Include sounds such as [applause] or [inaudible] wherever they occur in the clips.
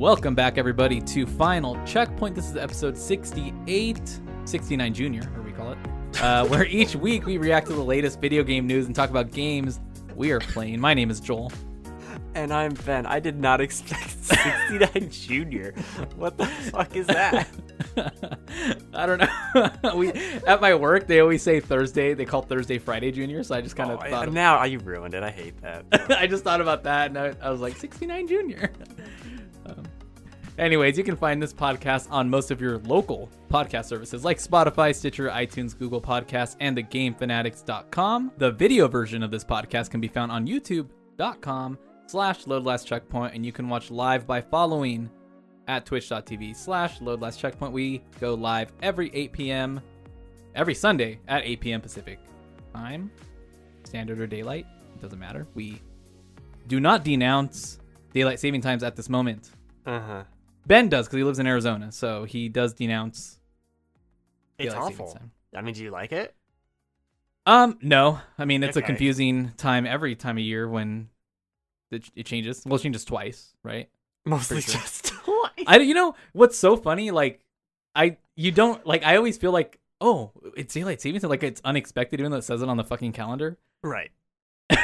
Welcome back, everybody, to Final Checkpoint. This is episode 68, 69 Junior, or we call it, uh, [laughs] where each week we react to the latest video game news and talk about games we are playing. My name is Joel. And I'm Ben. I did not expect [laughs] 69 Junior. What the fuck is that? [laughs] I don't know. we at my work they always say Thursday. They call Thursday Friday Junior. So I just kind of Oh, I- thought. of- now you ruined it. I hate that. I just thought about that, and I, I was like, 69 Junior. Anyways, you can find this podcast on most of your local podcast services like Spotify, Stitcher, iTunes, Google Podcasts, and thegamefanatics.com. The video version of this podcast can be found on youtube.com slash load last checkpoint, and you can watch live by following at twitch.tv slash load last checkpoint. We go live every 8 p.m. every Sunday at 8 p.m. Pacific time, standard or daylight. It doesn't matter. We do not denounce daylight saving times at this moment. Uh huh. Ben does because he lives in Arizona, so he does denounce. It's awful. time. I mean, do you like it? Um, no. I mean, it's a confusing time every time of year when it, it changes. Well, it changes twice, right? Mostly sure. just [laughs] twice. I, you know, what's so funny? Like, I, you don't like. I always feel like, oh, it's daylight savings. Like it's unexpected, even though it says it on the fucking calendar. Right. [laughs]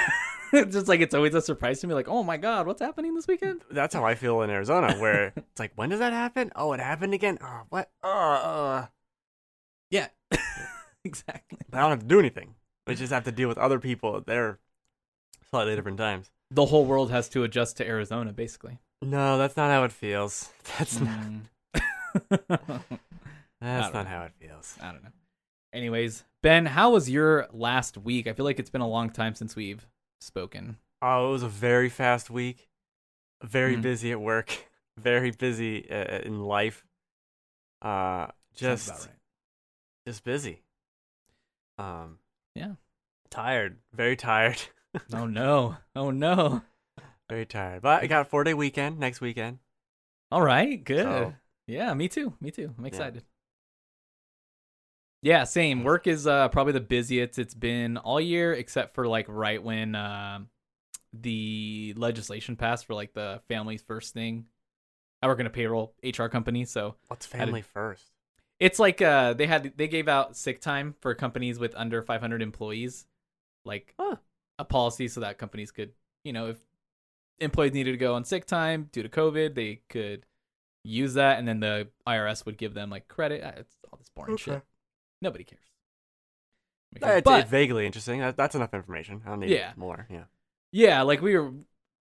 it's [laughs] just like it's always a surprise to me. Like, oh my god, what's happening this weekend? That's how I feel in Arizona, [laughs] where it's like, when does that happen? Oh, it happened again. Oh, what? Uh, uh. Yeah, [laughs] exactly. But I don't have to do anything. We just have to deal with other people at their slightly different times. The whole world has to adjust to Arizona, basically. No, that's not how it feels. That's not. Mm. That's don't not know. how it feels. I don't know. Anyways, Ben, how was your last week? I feel like it's been a long time since we've spoken. Oh, it was a very fast week. Very Mhm. busy at work. [laughs] Very busy uh, in life. Uh, just right. just busy. Um, Yeah. Tired. Very tired. Oh no! Oh no! [laughs] very tired. But I got a four day weekend next weekend. All right, good. So- Yeah, me too. Me too. I'm excited. Yeah, same. Work is uh, probably the busiest it's been all year, except for like right when um the legislation passed for like the families first thing. I work in a payroll HR company, so What's family first? it's like uh they had they gave out sick time for companies with under 500 employees like Huh. a policy so that companies could you know if employees needed to go on sick time due to covid they could use that and then the irs would give them like credit Uh, it's all this boring shit Okay. Nobody cares It's, but it's vaguely interesting. That's enough information. I don't need Yeah. more. Yeah. Yeah, like we were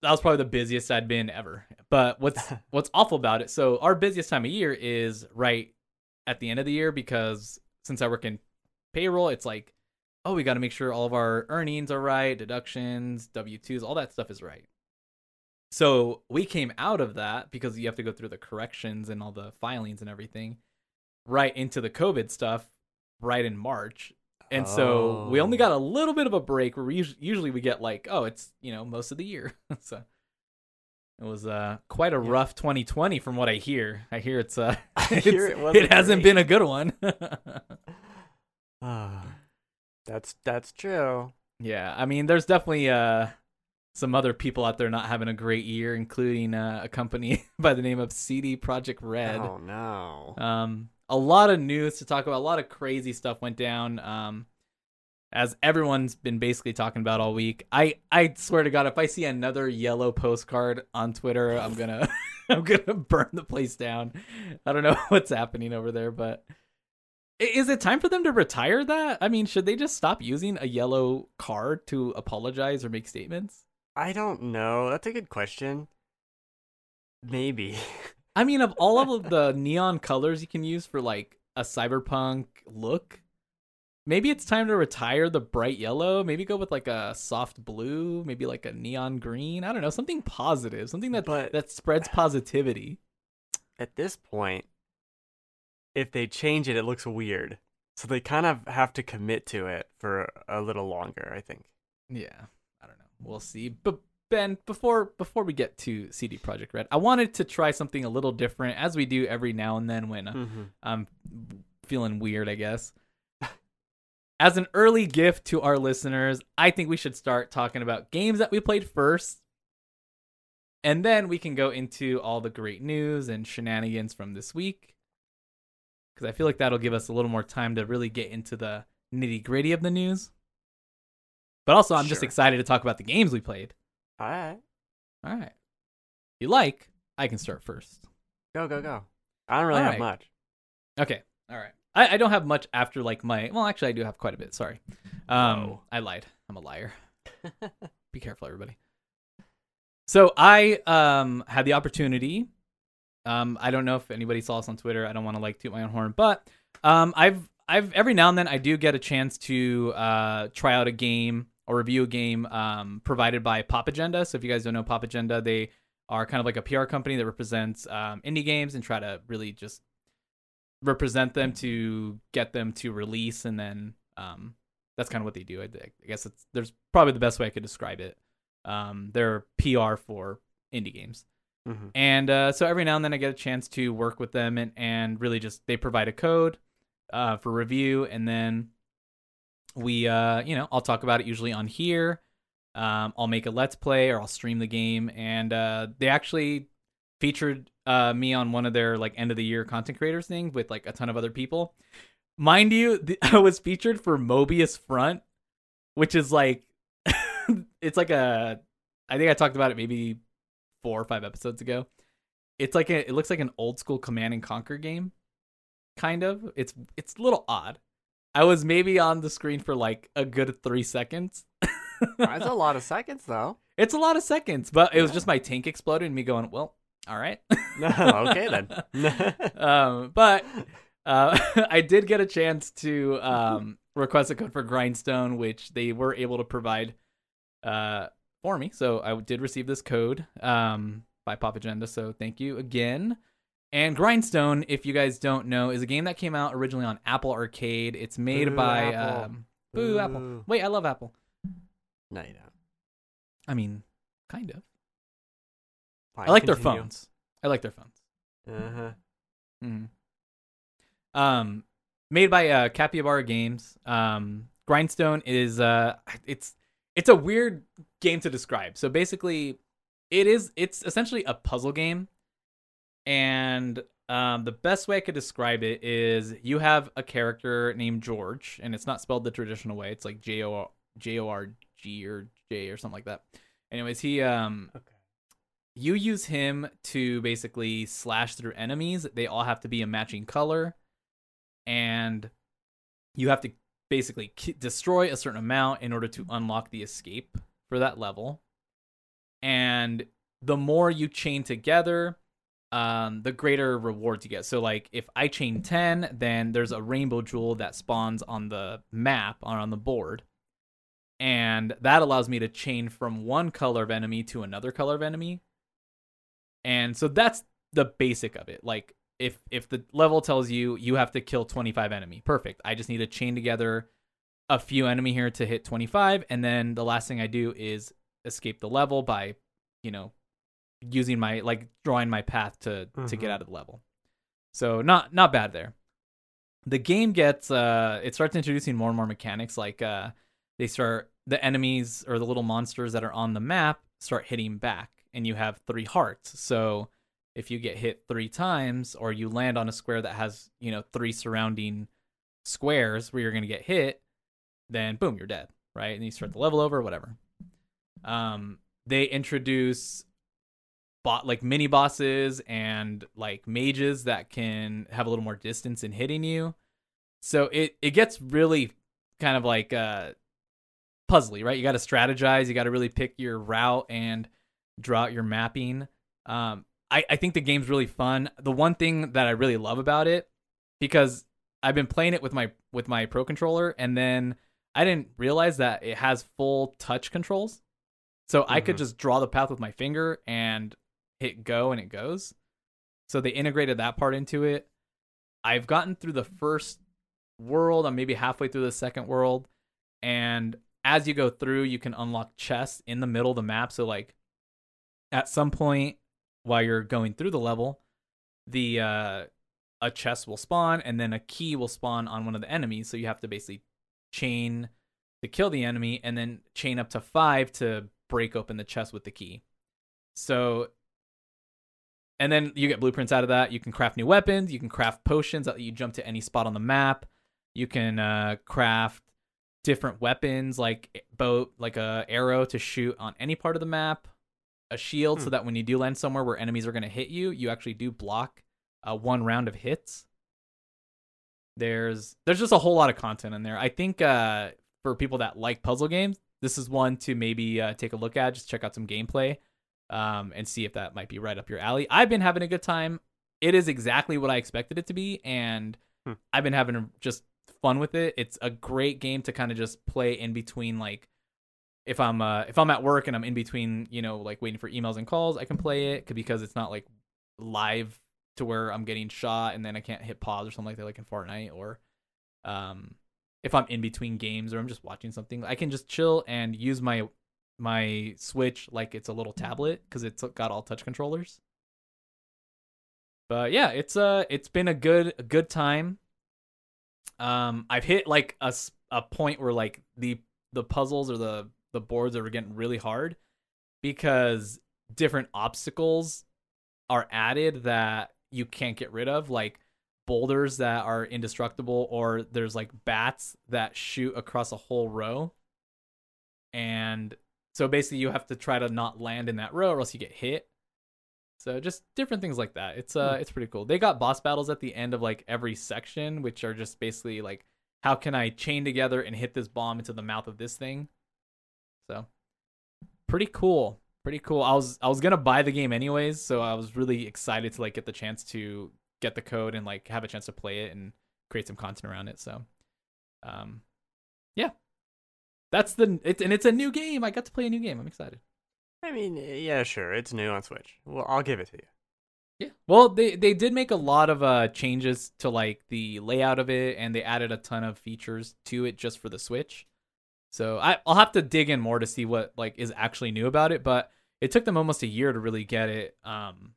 that was probably the busiest I'd been ever. But what's [laughs] what's awful about it, so our busiest time of year is right at the end of the year because since I work in payroll, it's like, oh, we got to make sure all of our earnings are right, deductions, W2s, all that stuff is right. So we came out of that because you have to go through the corrections and all the filings and everything right into the COVID stuff right in March. And so we only Oh. got a little bit of a break where we usually, usually we get like, oh, it's, you know, most of the year. [laughs] so it was uh quite a Yeah. rough 2020 from what I hear. I hear it's uh [laughs] [laughs] it's- hear it wasn't hasn't been a good one. Ah, that's that's true. yeah, I mean there's definitely uh some other people out there not having a great year including uh, a company by the name of CD Projekt Red. Oh no. Um, a lot of news to talk about. A lot of crazy stuff went down. Um, as everyone's been basically talking about all week. I I swear to God, if I see another yellow postcard on Twitter, I'm gonna [laughs] I'm gonna burn the place down. I don't know [laughs] what's happening over there, but is it time for them to retire that? I mean, should they just stop using a yellow card to apologize or make statements? I don't know. That's a good question. Maybe. [laughs] I mean, of all of the neon colors you can use for like a cyberpunk look, maybe it's time to retire the bright yellow. Maybe go with like a soft blue, maybe like a neon green. I don't know, something positive, something that But- that spreads positivity. At this point, if they change it, it looks weird. So they kind of have to commit to it for a little longer, I think. Yeah, I don't know. We'll see. But Ben, before before we get to CD Projekt Red, I wanted to try something a little different, as we do every now and then when uh, Mm-hmm. I'm feeling weird, I guess. As an early gift to our listeners, I think we should start talking about games that we played first and then we can go into all the great news and shenanigans from this week. Because I feel like that'll give us a little more time to really get into the nitty gritty of the news. But also, I'm just excited to talk about the games we played. All right. All right. If you like, I can start first. Go, go, go. I don't really All have right. much. Okay. All right. I, I don't have much after like my. Well, actually, I do have quite a bit. Sorry. Um, Whoa. I lied. I'm a liar. [laughs] Be careful, everybody. So I um had the opportunity. Um, I don't know if anybody saw us on Twitter. I don't want to like toot my own horn, but um, I've I've every now and then I do get a chance to uh try out a game or review a game um provided by Popagenda. So if you guys don't know Popagenda, they are kind of like a PR company that represents um, indie games and try to really just represent them to get them to release and then um that's kind of what they do. I, I guess it's there's probably the best way I could describe it. Um, they're PR for indie games, Mhm. and uh, so every now and then I get a chance to work with them and and really just they provide a code uh, for review, and then we uh you know I'll talk about it usually on here. Um, I'll make a let's play or I'll stream the game, and uh, they actually featured uh me on one of their like end of the year content creators thing with like a ton of other people. Mind you, [laughs] th- I was featured for Mobius Front, which is like [laughs] it's like a I think I talked about it maybe four or five episodes ago. It's like a it looks like an old school command and conquer game. Kind of. It's it's a little odd. I was maybe on the screen for like a good three seconds. [laughs] That's a lot of seconds, though. It's a lot of seconds, but it was just my tank exploding and me going, well, all right. [laughs] okay then. [laughs] um, but uh, I did get a chance to um, request a code for Grindstone, which they were able to provide uh, for me. So I did receive this code um, by Popagenda. So thank you again. And Grindstone, if you guys don't know, is a game that came out originally on Apple Arcade. It's made Boo, by Apple. um, Boo Apple. Wait, I love Apple. no, you don't. I mean, kind of. Fine, I like their phones. I like their phones. Uh-huh. Mhm. Um, made by uh, Capybara Games. Um, Grindstone is uh, it's it's a weird game to describe. So basically, it is it's essentially a puzzle game, and um, the best way I could describe it is you have a character named George, and it's not spelled the traditional way. It's like J O J O R G or J or something like that. Anyways, he um Okay. you use him to basically slash through enemies. They all have to be a matching color, and you have to basically ki- destroy a certain amount in order to unlock the escape for that level. And the more you chain together, um, the greater rewards you get. So, like, if I chain 10, then there's a rainbow jewel that spawns on the map or on the board. And that allows me to chain from one color of enemy to another color of enemy. And so that's the basic of it. Like, if if the level tells you you have to kill 25 enemy, perfect. I just need to chain together a few enemy here to hit 25, and then the last thing I do is escape the level by, you know, using my like drawing my path to to get Mhm. out of the level. So not not bad there. The game gets uh it starts introducing more and more mechanics like uh they start the enemies or the little monsters that are on the map start hitting back and you have three hearts. So if you get hit 3 times or you land on a square that has, you know, three surrounding squares where you're going to get hit, then boom, you're dead, right? And you start the level over whatever. Um they introduce bot like mini bosses and like mages that can have a little more distance in hitting you. So it it gets really kind of like uh puzzly, right? You got to strategize, you got to really pick your route and draw out your mapping. Um I I think the game's really fun. The one thing that I really love about it because I've been playing it with my with my pro controller and then I didn't realize that it has full touch controls. So I could Mhm. just draw the path with my finger and hit go and it goes. So they integrated that part into it. I've gotten through the first world. I'm maybe halfway through the second world. And as you go through, you can unlock chests in the middle of the map. So like at some point while you're going through the level, the uh a chest will spawn and then a key will spawn on one of the enemies. So you have to basically chain to kill the enemy and then chain up to five to break open the chest with the key. So, and then you get blueprints out of that. You can craft new weapons. You can craft potions that you jump to any spot on the map. You can uh, craft different weapons like bow, like a arrow to shoot on any part of the map. A shield so Hmm. that when you do land somewhere where enemies are going to hit you, you actually do block uh, one round of hits. There's there's just a whole lot of content in there. I think uh, for people that like puzzle games, this is one to maybe uh, take a look at. Just check out some gameplay um, and see if that might be right up your alley. I've been having a good time. It is exactly what I expected it to be, and Hmm. I've been having just fun with it. It's a great game to kind of just play in between, like if I'm uh, if I'm at work and I'm in between, you know, like waiting for emails and calls, I can play it because it's not like live to where I'm getting shot and then I can't hit pause or something like that, like in Fortnite or um if I'm in between games or I'm just watching something, I can just chill and use my my Switch like it's a little tablet because it's got all touch controllers. But yeah, it's uh it's been a good a good time. Um, I've hit like a a point where like the the puzzles or the the boards are getting really hard because different obstacles are added that you can't get rid of, like boulders that are indestructible, or there's like bats that shoot across a whole row. And so basically, you have to try to not land in that row, or else you get hit. So just different things like that. It's uh, Hmm. it's pretty cool. They got boss battles at the end of like every section, which are just basically like, how can I chain together and hit this bomb into the mouth of this thing? So pretty cool pretty cool i was i was gonna buy the game anyways so i was really excited to like get the chance to get the code and like have a chance to play it and create some content around it so um yeah that's the it's and it's a new game i got to play a new game i'm excited I mean, yeah, sure, it's new on Switch. Well, I'll give it to you. yeah well they they did make a lot of uh changes to like the layout of it and they added a ton of features to it just for the switch so I, i'll have to dig in more to see what like is actually new about it but it took them almost a year to really get it um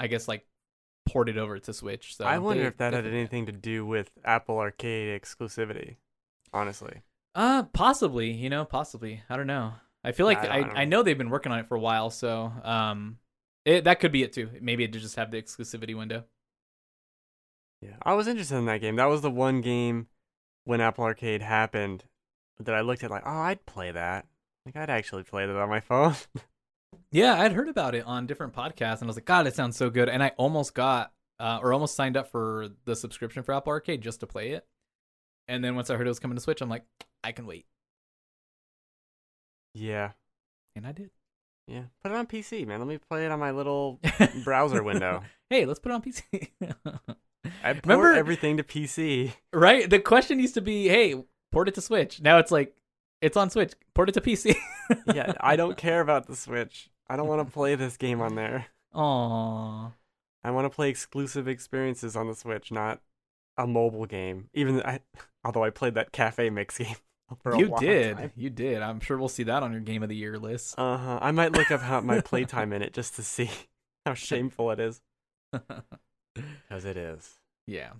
i guess like ported over to switch so I wonder they- if that had it. anything to do with Apple Arcade exclusivity. Honestly, uh possibly you know possibly i don't know i feel like I I, I I, know they've been working on it for a while so um it, that could be it too maybe it did just have the exclusivity window yeah, I was interested in that game. That was the one game when Apple Arcade happened that I looked at like, oh, I'd play that. Like, I'd actually play that on my [laughs] phone. Yeah, I'd heard about it on different podcasts, and I was like, God, it sounds so good. And I almost got, uh, or almost signed up for the subscription for Apple Arcade just to play it. And then once I heard it was coming to Switch, I'm like, I can wait, yeah, and I did. yeah. Put it on PC, man. Let me play it on my little [laughs] browser window. Hey, let's put it on PC. [laughs] I port Remember- everything to PC. right? The question used to be, hey, port it to Switch. Now it's like, it's on Switch. Port it to PC. [laughs] yeah, I don't care about the Switch. I don't want to play this game on there. Aww. I want to play exclusive experiences on the Switch, not a mobile game. Even I, [laughs] although I played that Cafe Mix [laughs] game for a You did. time. You did. I'm sure we'll see that on your Game of the Year list. Uh huh. I might look up how my [laughs] playtime in it just to see how shameful it is. Because it is. Yeah.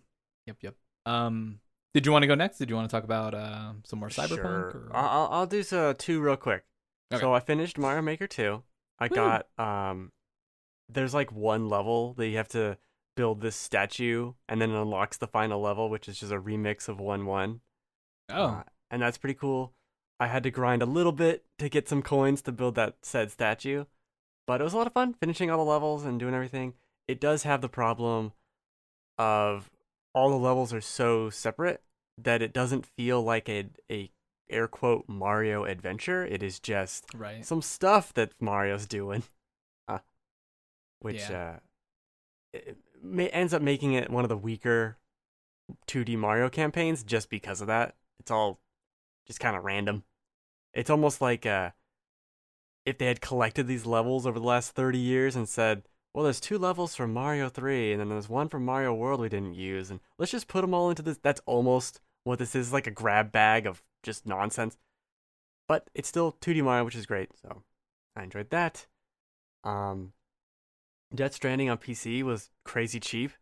Yep. Yep. Um, did you want to go next? Did you want to talk about uh, some more cyberpunk? Sure. Or... I'll I'll- do so two real quick. Okay. So I finished Mario Maker 2. I Woo. got um there's like one level that you have to build this statue and then it unlocks the final level which is just a remix of 1-1. oh, Uh, and that's pretty cool. I had to grind a little bit to get some coins to build that said statue, but it was a lot of fun finishing all the levels and doing everything. It does have the problem of all the levels are so separate that it doesn't feel like a a air quote Mario adventure. It is just right. some stuff that Mario's doing, [laughs] uh, which Yeah. uh, it ends up making it one of the weaker 2D Mario campaigns just because of that. It's all just kind of random. It's almost like uh, if they had collected these levels over the last 30 years and said, well, there's two levels from Mario 3, and then there's one from Mario World we didn't use, and let's just put them all into this. That's almost what this is like a grab bag of just nonsense. But it's still 2D Mario, which is great, so I enjoyed that. Um, Death Stranding on PC was crazy cheap,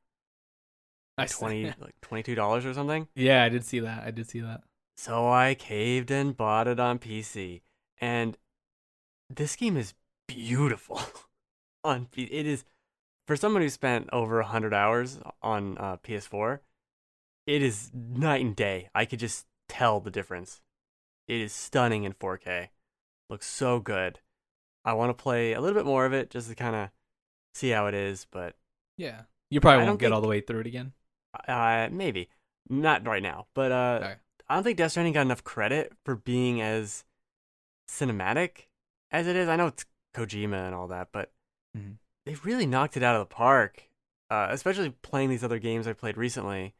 I like see. twenty, [laughs] like twenty-two dollars or something. Yeah, I did see that. I did see that. So I caved and bought it on PC, and this game is beautiful. [laughs] on P- it is for someone who spent over hundred hours on uh, PS4. It is night and day. I could just tell the difference. It is stunning in 4K. Looks so good. I want to play a little bit more of it just to kind of see how it is, but Yeah. You probably I won't get all the way through it again. uh, maybe not right now. But uh, Okay. I don't think Death Stranding got enough credit for being as cinematic as it is. I know it's Kojima and all that, but Mhm. they really knocked it out of the park. Uh, especially playing these other games I played recently.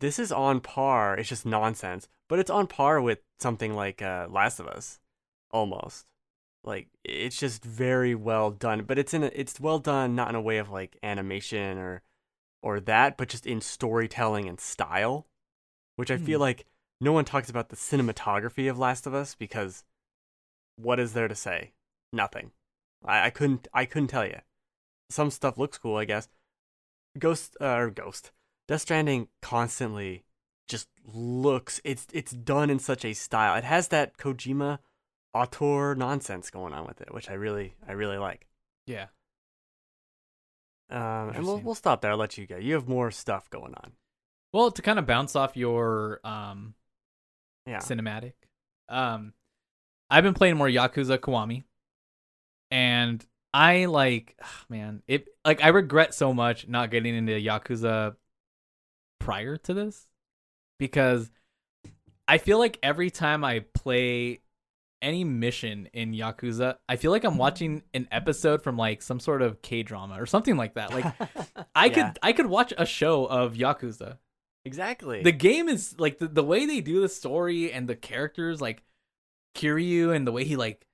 This is on par. It's just nonsense, but it's on par with something like uh, Last of Us, almost. Like it's just very well done, but it's in a, it's well done not in a way of like animation or or that, but just in storytelling and style, which I feel Hmm. like no one talks about the cinematography of Last of Us because what is there to say? Nothing. I, I couldn't I couldn't tell you. Some stuff looks cool, I guess. Ghost uh, or Ghost. Death Stranding constantly just looks it's it's done in such a style. It has that Kojima auteur nonsense going on with it, which I really I really like. Yeah. Um, and we'll we'll stop there. I'll let you go. You have more stuff going on. Well, to kind of bounce off your um Yeah. cinematic. Um, I've been playing more Yakuza Kiwami, and I like, man, it like I regret so much not getting into Yakuza prior to this because I feel like every time I play any mission in Yakuza, I feel like I'm mm-hmm. watching an episode from like some sort of K drama or something like that. Like [laughs] I Yeah. could I could watch a show of Yakuza exactly. the game is like the, the way they do the story and the characters like Kiryu and the way he like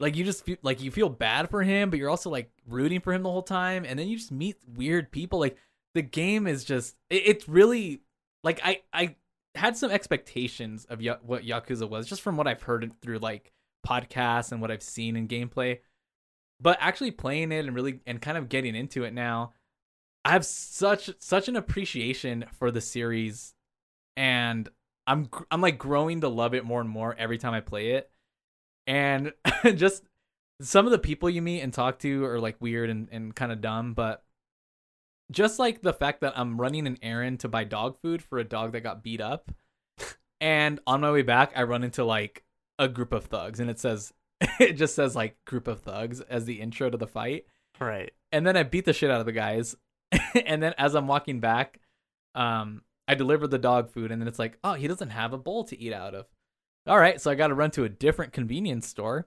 like you just feel like you feel bad for him but you're also like rooting for him the whole time and then you just meet weird people like the game is just it, it's really like I I had some expectations of ya- what Yakuza was just from what I've heard through like podcasts and what I've seen in gameplay. But actually playing it and really and kind of getting into it now I have such such an appreciation for the series, and I'm I'm like growing to love it more and more every time I play it, and [laughs] just some of the people you meet and talk to are like weird and, and kind of dumb, but just like the fact that I'm running an errand to buy dog food for a dog that got beat up, [laughs] and on my way back I run into like a group of thugs, and it says [laughs] it just says like group of thugs as the intro to the fight right. and then I beat the shit out of the guys. [laughs] and then as I'm walking back, um, I deliver the dog food, and then it's like, oh, he doesn't have a bowl to eat out of. All right, so I got to run to a different convenience store,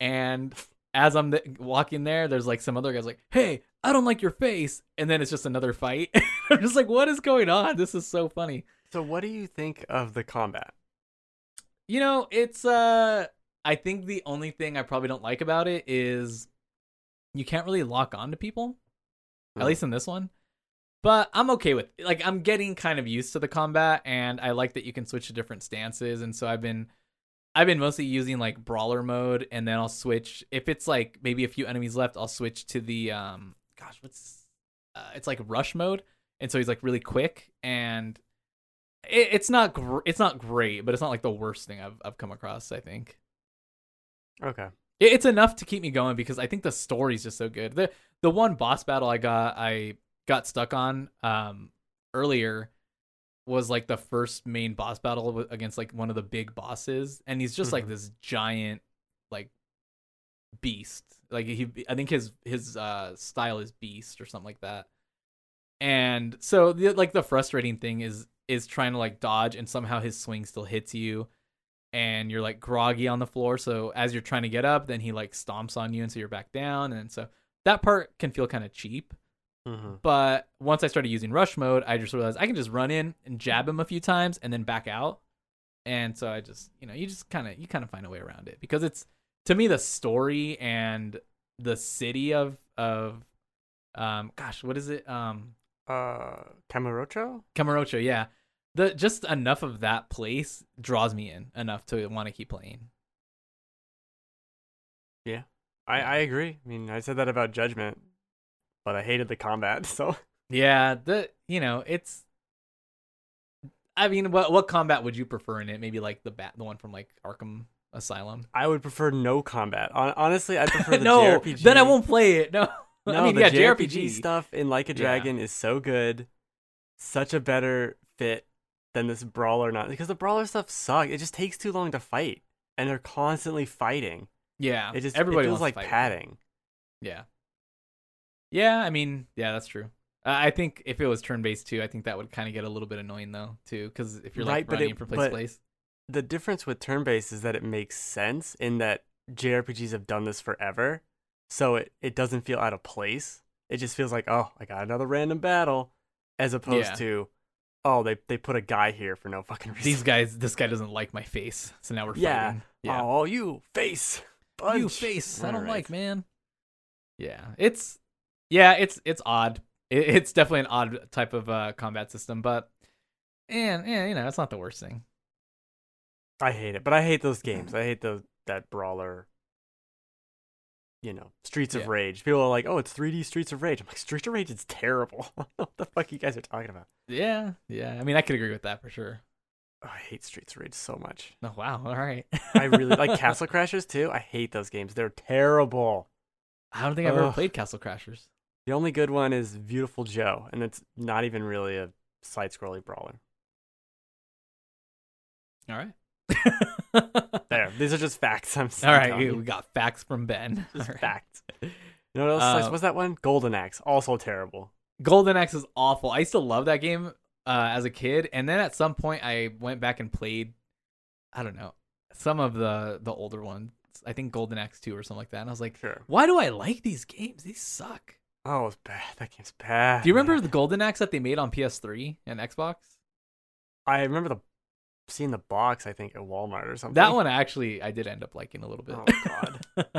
and as I'm th- walking there, there's like some other guys like, hey, I don't like your face, and then it's just another fight. [laughs] I'm just like, what is going on? This is so funny. So, what do you think of the combat? You know, it's uh I think the only thing I probably don't like about it is you can't really lock on to people. At Hmm. least in this one. But I'm okay with like I'm getting kind of used to the combat and I like that you can switch to different stances and so I've been I've been mostly using like brawler mode and then I'll switch if it's like maybe a few enemies left, I'll switch to the um gosh, what's uh, it's like rush mode and so he's like really quick and it, it's not gr- it's not great, but it's not like the worst thing I've I've come across. I think Okay. it, it's enough to keep me going because I think the story's just so good. the The one boss battle I got I got stuck on um earlier was like the first main boss battle against like one of the big bosses, and he's just like Mhm. this giant like beast. Like he, I think his his uh style is beast or something like that. And so the like the frustrating thing is is trying to like dodge and somehow his swing still hits you and you're like groggy on the floor so as you're trying to get up then he like stomps on you and so you're back down and so that part can feel kind of cheap Mm-hmm. but once i started using rush mode i just realized i can just run in and jab him a few times and then back out and so i just you know you just kind of you kind of find a way around it because it's to me the story and the city of of um gosh what is it um Uh, Kamurocho? Kamurocho, yeah. The just enough of that place draws me in enough to want to keep playing. Yeah. I, I agree. I mean, I said that about Judgment, but I hated the combat. [laughs] So, Yeah, the you know, it's I mean, what what combat would you prefer in it? Maybe like the bat the one from like Arkham Asylum. I would prefer no combat. Honestly, I prefer [laughs] the no, JRPG. then I won't play it. No, [laughs] No, I mean the yeah, JRPG, JRPG stuff in Like a Yeah. Dragon is so good, such a better fit than this brawler not because the brawler stuff sucks. It just takes too long to fight, and they're constantly fighting. Yeah, It just everybody it feels like padding. Yeah, yeah. I mean, yeah, that's true. I I think if it was turn based too, I think that would kind of get a little bit annoying though too, because if you're like Right, but running it- from place to place. The difference with turn based is that it makes sense in that JRPGs have done this forever, so it it doesn't feel out of place. It just feels like oh, I got another random battle, as opposed Yeah. to oh, they they put a guy here for no fucking reason. These guys, this guy doesn't like my face, so now we're Yeah. fighting. Yeah, Oh, you face. you face. I don't Alright. like, man. Yeah, it's yeah, it's it's odd. It, it's definitely an odd type of uh, combat system, but and yeah, you know, it's not the worst thing. I hate it, but I hate those games. [laughs] I hate the that brawler. You know, Streets Yeah. of Rage. People are like, "Oh, it's 3D Streets of Rage." I'm like, "Streets of Rage is terrible." [laughs] what the fuck you guys are talking about? Yeah, yeah. I mean, I could agree with that for sure. Oh, I hate Streets of Rage so much. Oh wow, all right. I really like [laughs] Castle Crashers too. I hate those games. They're terrible. I don't think I've ever played Castle Crashers. The only good one is Viewtiful Joe, and it's not even really a side-scrolling brawler. All right. [laughs] There, these are just facts. I'm sorry. All right, we, we got facts from Ben. [laughs] just right. facts. You know what else? Um, What's that one? Golden Axe, also terrible. Golden Axe is awful. I used to love that game uh, as a kid, and then at some point I went back and played. I don't know some of the the older ones. I think Golden Axe two or something like that. And I was like, Sure. why do I like these games? These suck. Oh, it's bad. That game's bad. Do you remember man. the Golden Axe that they made on PS3 and Xbox? I remember the seeing the box. I think at Walmart or something. That one actually I did end up liking a little bit. Oh God.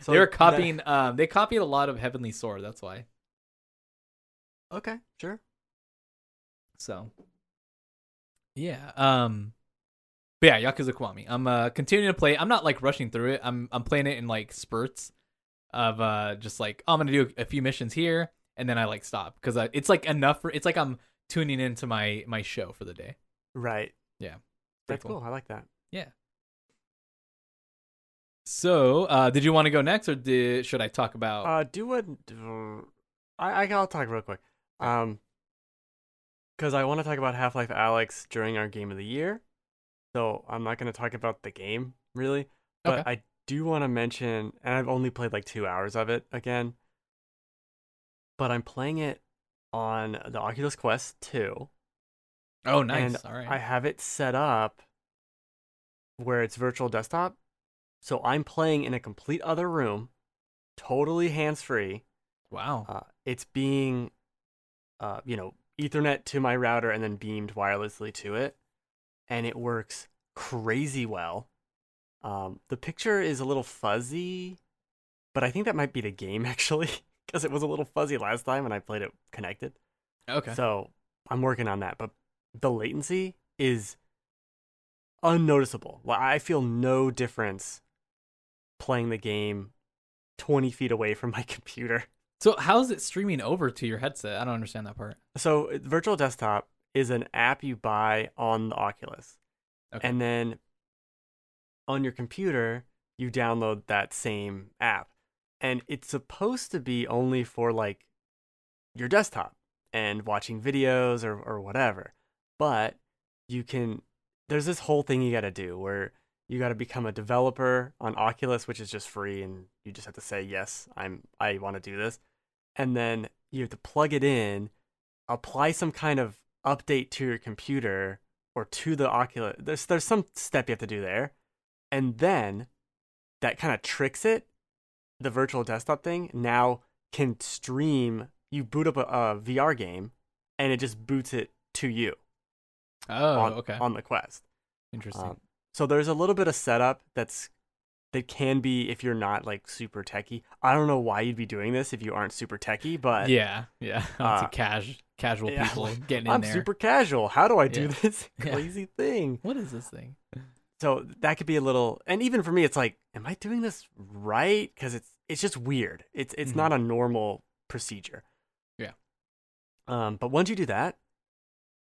So [laughs] they were that- copying. Um, they copied a lot of Heavenly Sword. That's why. okay, sure. So, yeah. Um, but yeah, Yakuza Kiwami. I'm uh continuing to play. I'm not like rushing through it. I'm I'm playing it in like spurts of uh just like oh, I'm gonna do a few missions here and then I like stop because it's like enough for. It's like I'm tuning into my my show for the day. Right. Yeah. That's Pretty cool. I like that. Yeah. So, uh, did you want to go next, or did should I talk about? Uh, do what? I I I'll talk real quick. Um, because I want to talk about Half Life Alyx during our game of the year. So I'm not going to talk about the game really, but Okay. I do want to mention, and I've only played like two hours of it again. But I'm playing it on the Oculus Quest 2. oh, nice. and All right. I have it set up where it's virtual desktop. So I'm playing in a complete other room, totally hands free. wow. Uh, it's being, uh, you know, Ethernet to my router and then beamed wirelessly to it, and it works crazy well. Um, the picture is a little fuzzy, but I think that might be the game [laughs] actually, because it was a little fuzzy last time when I played it connected. okay. So I'm working on that, but the latency is unnoticeable. Well, I feel no difference playing the game 20 feet away from my [laughs] computer. So how's it streaming over to your headset? I don't understand that part. So Virtual Desktop is an app you buy on the Oculus, Okay. and then on your computer you download that same app, and it's supposed to be only for like your desktop and watching videos or or whatever. But you can there's this whole thing you got to do where you got to become a developer on Oculus, which is just free, and you just have to say yes, I'm I want to do this, and then you have to plug it in, apply some kind of update to your computer or to the Oculus. There's there's some step you have to do there, and then that kind of tricks it. The virtual desktop thing now can stream. You boot up a, a VR game, and it just boots it to you oh, on, okay. on the Quest. Interesting. Um, so there's a little bit of setup that's that can be if you're not like super techie. I don't know why you'd be doing this if you aren't super techie, but yeah, yeah. [laughs] Uh, cash, casual yeah, people getting in I'm there. super casual. How do I do Yeah. [laughs] this Yeah. crazy thing? What is this thing? So that could be a little, and even for me, it's like, am I doing this right? Because it's it's just weird. It's it's Mhm. not a normal procedure. Yeah. Um, but once you do that,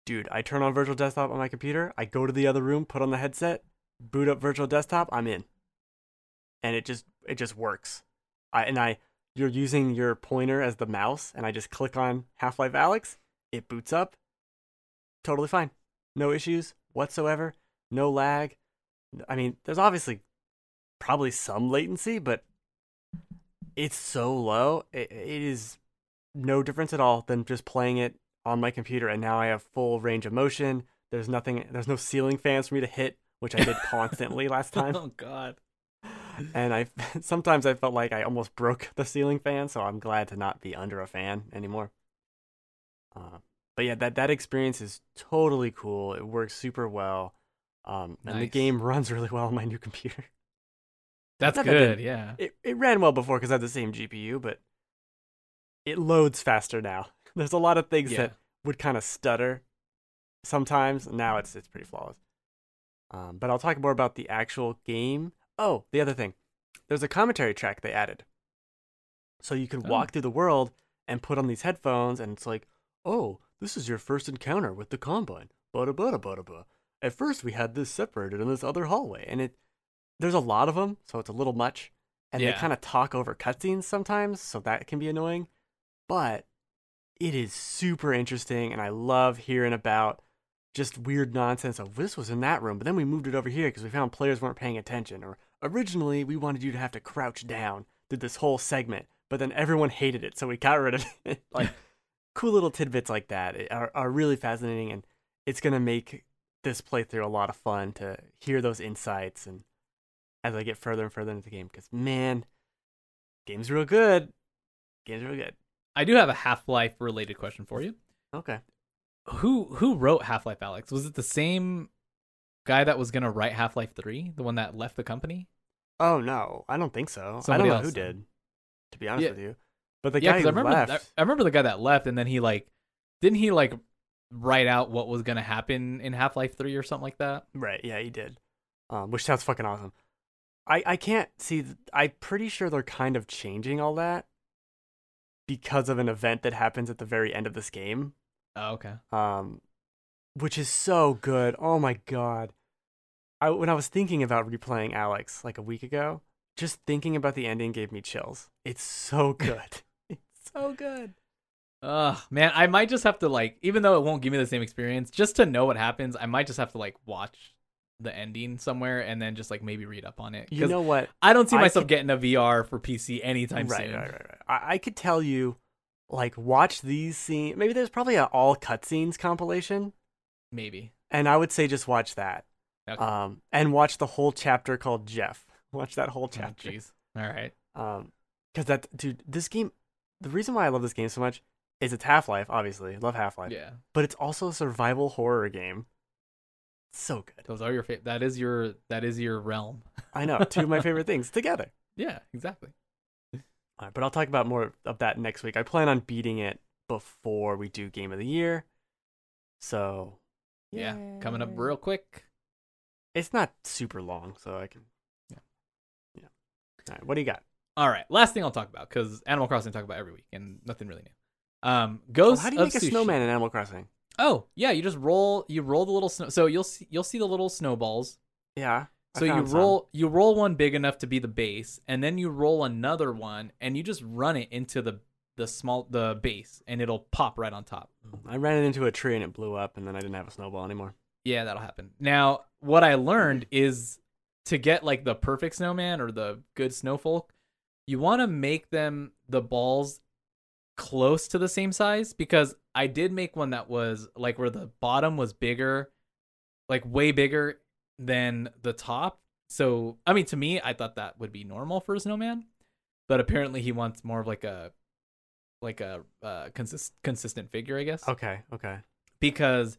dude, I turn on virtual desktop on my computer. I go to the other room, put on the headset. boot up virtual desktop, I'm in. And it just it just works. I and I you're using your pointer as the mouse and I just click on Half-Life Alyx it boots up. Totally fine. No issues whatsoever. No lag. I mean, there's obviously probably some latency, but it's so low. It, it is no difference at all than just playing it on my computer and now I have full range of motion. There's nothing there's no ceiling fans for me to hit, which I did constantly last [laughs] time. Oh God. And I [laughs] sometimes I felt like I almost broke the ceiling fan, so I'm glad to not be under a fan anymore. Uh, but yeah, that that experience is totally cool. It works super well. Um, and the game [laughs] runs really well on my new computer. [laughs] That's that good. big. Yeah. It it ran well before because I had the same GPU, but it loads faster now. [laughs] There's a lot of things Yeah. that would kind of stutter sometimes. Now it's it's pretty flawless. Um, but I'll talk more about the actual game. Oh, the other thing, there's a commentary track they added, so you can Oh. walk through the world and put on these headphones, and it's like, oh, this is your first encounter with the combine. Bada bada bada bada. At first, we had this separated in this other hallway, and it there's a lot of them, so it's a little much, and they kind of talk over cutscenes sometimes, so that can be annoying. But it is super interesting, and I love hearing about just weird nonsense of this was in that room, but then we moved it over here because we found players weren't paying attention, or originally we wanted you to have to crouch down through this whole segment, but then everyone hated it, so we got rid of it. [laughs] like [laughs] cool little tidbits like that eh, are, are really fascinating, and it's gonna make this playthrough a lot of fun to hear those insights and as I get further and further into the game, because man, game's real good. Game's real good. I do have a Half Life related question for you. Okay. Who who wrote Half Life Alyx? Was it the same guy that was gonna write Half Life Three, the one that left the company? Oh no, I don't think so. I don't know who else then. did. To be honest Yeah. with you, but the yeah, guy who I remember left. I remember the guy that left, and then he like didn't he like write out what was gonna happen in Half Life Three or something like that? Right, yeah, he did. Um, which sounds fucking awesome. I I can't see. th- I'm pretty sure they're kind of changing all that because of an event that happens at the very end of this game. Oh, okay. Um, which is so good. Oh my god. I when I was thinking about replaying Alyx like a week ago, just thinking about the ending gave me chills. It's so [laughs] good. [laughs] it's so good. Ugh, man, I might just have to like, even though it won't give me the same experience, just to know what happens, I might just have to like watch the ending somewhere and then just like maybe read up on it. You know what? I don't see I myself could- getting a VR for PC anytime right, soon. right, right, right. I, I could tell you, like, watch these scenes. Maybe there's probably an all cutscenes compilation, Maybe. and I would say just watch that. Okay. Um, and watch the whole chapter called Jeff. [laughs] Watch that whole Oh, chapter. Jeez. All right. Um, because that dude, this game, the reason why I love this game so much is it's Half Life. Obviously, love Half Life, Yeah. but it's also a survival horror game. So good. Those are your favorite. that is your that is your realm. I know two of my [laughs] favorite things together. Yeah, exactly. All right, but I'll talk about more of that next week. I plan on beating it before we do Game of the Year. So, Yeah, coming up real quick. It's not super long, so I can. Yeah. Yeah. All right, what do you got? All right, last thing I'll talk about because Animal Crossing I talk about every week and nothing really new. Um, Oh, how do you make a snowman in Animal Crossing? Oh yeah, you just roll. You roll the little snow. So you'll see you'll see the little snowballs. Yeah. I So you found some. roll you roll one big enough to be the base, and then you roll another one, and you just run it into the the small the base, and it'll pop right on top. I ran it into a tree and it blew up, and then I didn't have a snowball anymore. Yeah, that'll happen. Now, what I learned is to get like the perfect snowman or the good snowfolk, you want to make them the balls close to the same size because I did make one that was like where the bottom was bigger, like way bigger than the top. So, I mean, to me, I thought that would be normal for a snowman, but apparently he wants more of like a like a uh, consist- consistent figure, I guess, Okay. Okay. because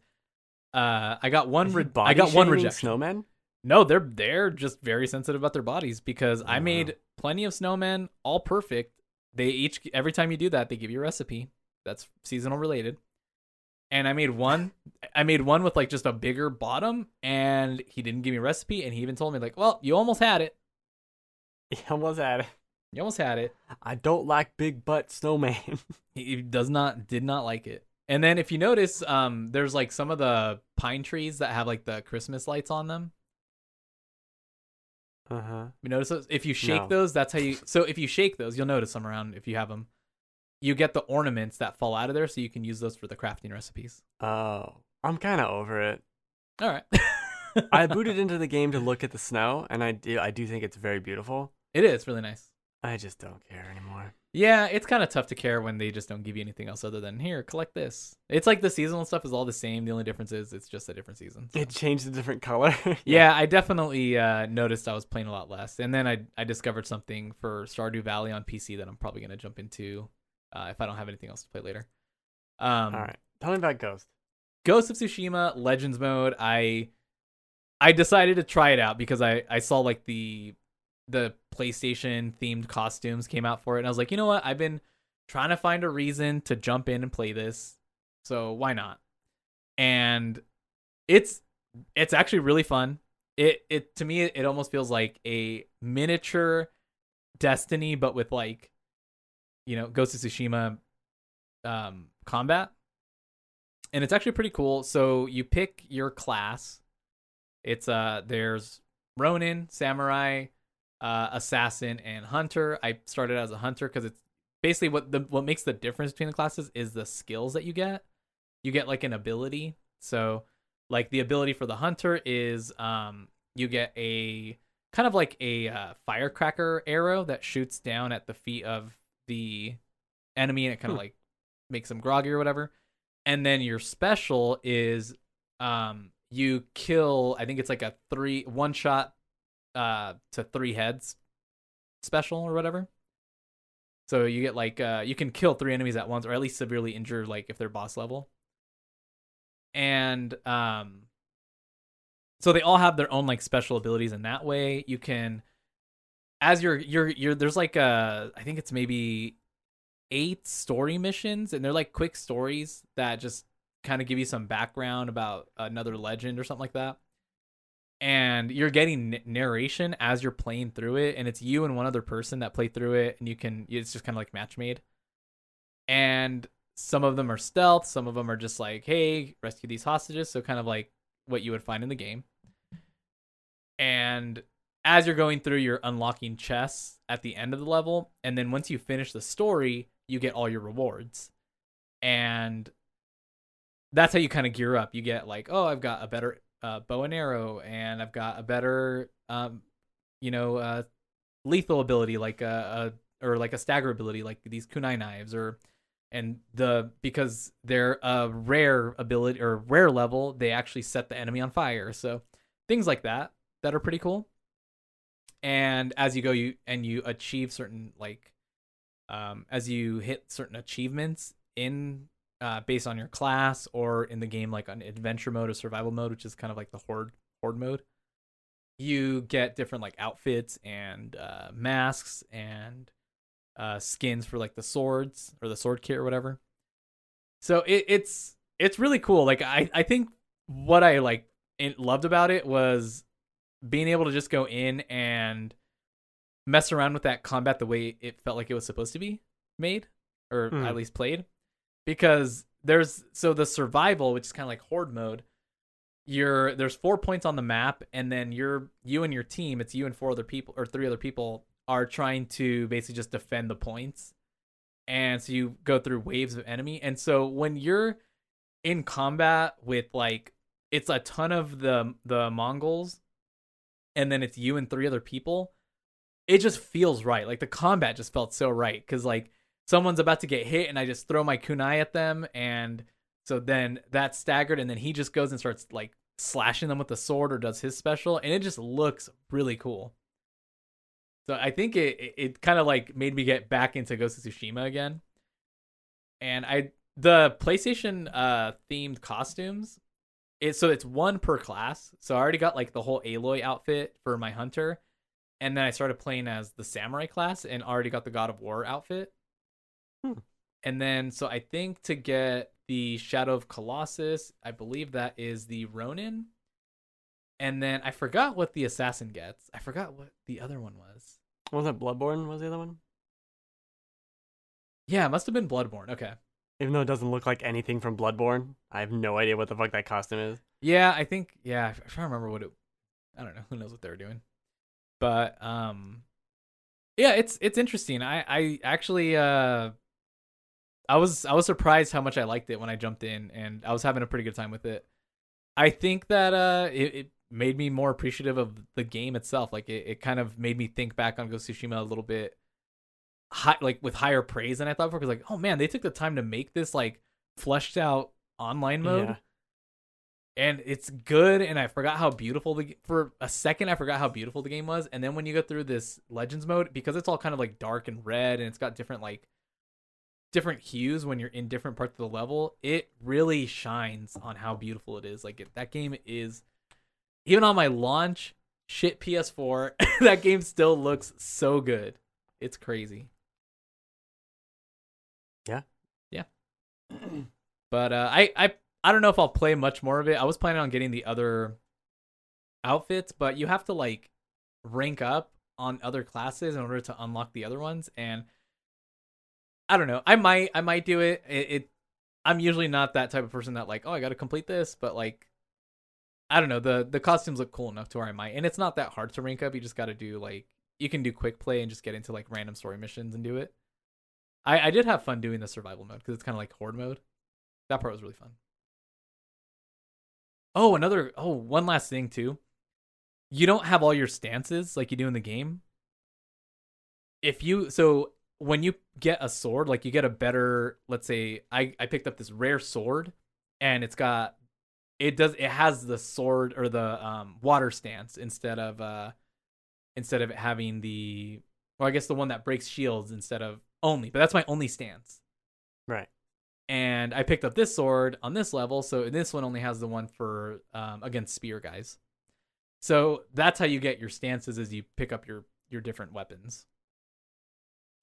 uh, I got one. Re- I got one rejection. Snowmen. No, they're they're just very sensitive about their bodies because I Oh, wow. made plenty of snowmen, all perfect. They each every time you do that, they give you a recipe that's seasonal related. And I made one I made one with like just a bigger bottom and he didn't give me a recipe and he even told me like, "Well, you almost had it. [laughs] He almost had it. You almost had it." I don't like big butt snowman. [laughs] He does not did not like it. And then if you notice um there's like some of the pine trees that have like the Christmas lights on them. Uh huh. You notice those? If you shake No. those, that's how you. So if you shake those, you'll notice them around if you have them. You get the ornaments that fall out of there, so you can use those for the crafting recipes. Oh, I'm kind of over it. All right. I [laughs] booted into the game to look at the snow, and I do. I do think it's very beautiful. It is really nice. I just don't care anymore. Yeah, it's kind of tough to care when they just don't give you anything else other than here, collect this. It's like the seasonal stuff is all the same. The only difference is it's just a different season. so. It changed a different color. [laughs] Yeah, I definitely uh, noticed I was playing a lot less, and then I I discovered something for Stardew Valley on PC that I'm probably gonna jump into uh, if I don't have anything else to play later. Um, All right. Tell me about Ghost. Ghost of Tsushima Legends mode. I I decided to try it out because I I saw like the the PlayStation themed costumes came out for it, and I was like, you know what? I've been trying to find a reason to jump in and play this, so why not? And it's it's actually really fun. It it to me it almost feels like a miniature Destiny, but with like you know Ghost of Tsushima um combat and it's actually pretty cool. So you pick your class. It's uh there's Ronin, Samurai, uh, Assassin, and Hunter. I started as a Hunter because it's basically what the what makes the difference between the classes is the skills that you get. You get like an ability. So like the ability for the Hunter is um you get a kind of like a uh, firecracker arrow that shoots down at the feet of the enemy and it kind of Hmm. like makes them groggy or whatever and then your special is um you kill i think it's like a three one shot uh to three heads special or whatever. So you get like uh you can kill three enemies at once or at least severely injure like if they're boss level. And um so they all have their own like special abilities in that way. You can as you're you're you're there's like uh i think it's maybe eight story missions and they're like quick stories that just kind of give you some background about another legend or something like that and you're getting narration as you're playing through it and it's you and one other person that play through it and you can it's just kind of like match made. And some of them are stealth some of them are just like hey rescue these hostages so kind of like what you would find in the game. And as you're going through you're unlocking chests at the end of the level and then once you finish the story you get all your rewards. And that's how you kind of gear up. You get like oh i've got a better uh, bow and arrow and i've got a better um you know uh lethal ability like a, a or like a stagger ability like these kunai knives or and the because they're a rare ability or rare level they actually set the enemy on fire. So things like that that are pretty cool. And as you go you and you achieve certain like um as you hit certain achievements in uh based on your class or in the game like an adventure mode or survival mode which is kind of like the horde horde mode you get different like outfits and uh masks and uh skins for like the swords or the sword kit or whatever. So it, it's it's really cool. Like i i think what i like loved about it was being able to just go in and mess around with that combat the way it felt like it was supposed to be made or Hmm. at least played because there's so the survival which is kind of like horde mode you're there's four points on the map and then you're you and your team it's you and four other people or three other people are trying to basically just defend the points. And so you go through waves of enemy. And so when you're in combat with like it's a ton of the the mongols and then it's you and three other people it just feels right. Like the combat just felt so right because like someone's about to get hit and i just throw my kunai at them and so then that's staggered and then he just goes and starts like slashing them with the sword or does his special and it just looks really cool. So i think it it, kind of like made me get back into ghost of tsushima again. And i the playstation uh themed costumes it so it's one per class. So i already got like the whole aloy outfit for my hunter and then i started playing as the samurai class and already got the god of war outfit Hmm. and then so i think to get the shadow of colossus i believe that is the ronin and then i forgot what the assassin gets i forgot what the other one was Was it Bloodborne? Was the other one? yeah it must have been bloodborne okay Even though it doesn't look like anything from Bloodborne, I have no idea what the fuck that costume is. Yeah, I think yeah, I'm trying to remember what it I don't know, who knows what they were doing. But um, yeah, it's it's interesting. I I actually uh, I was I was surprised how much I liked it when I jumped in, and I was having a pretty good time with it. I think that uh, it, it made me more appreciative of the game itself. Like it, it kind of made me think back on Ghost Tsushima a little bit, high, like with higher praise than I thought. Because like, oh man, they took the time to make this like fleshed out online mode. Yeah. And it's good, and I forgot how beautiful the for a second I forgot how beautiful the game was, and then when you go through this Legends mode, because it's all kind of like dark and red, and it's got different like different hues when you're in different parts of the level, it really shines on how beautiful it is. Like it, that game is even on my launch shit PS4, [laughs] that game still looks so good. It's crazy. Yeah. Yeah. [clears throat] But uh, I I I don't know if I'll play much more of it. I was planning on getting the other outfits, but you have to like rank up on other classes in order to unlock the other ones and I don't know. I might I might do it. It, it I'm usually not that type of person that like, oh, I got to complete this, but like I don't know, the the costumes look cool enough to where I might. And it's not that hard to rank up. You just got to do like you can do quick play and just get into like random story missions and do it. I I did have fun doing the survival mode cuz it's kind of like horde mode. That part was really fun. Oh, another oh, one last thing too. You don't have all your stances like you do in the game. If you so when you get a sword, like you get a better, let's say I I picked up this rare sword and it's got it does it has the sword or the um water stance instead of uh instead of it having the well I guess the one that breaks shields instead of only, but that's my only stance Right. and I picked up this sword on this level, so this one only has the one for um, against spear guys. So that's how you get your stances as you pick up your your different weapons.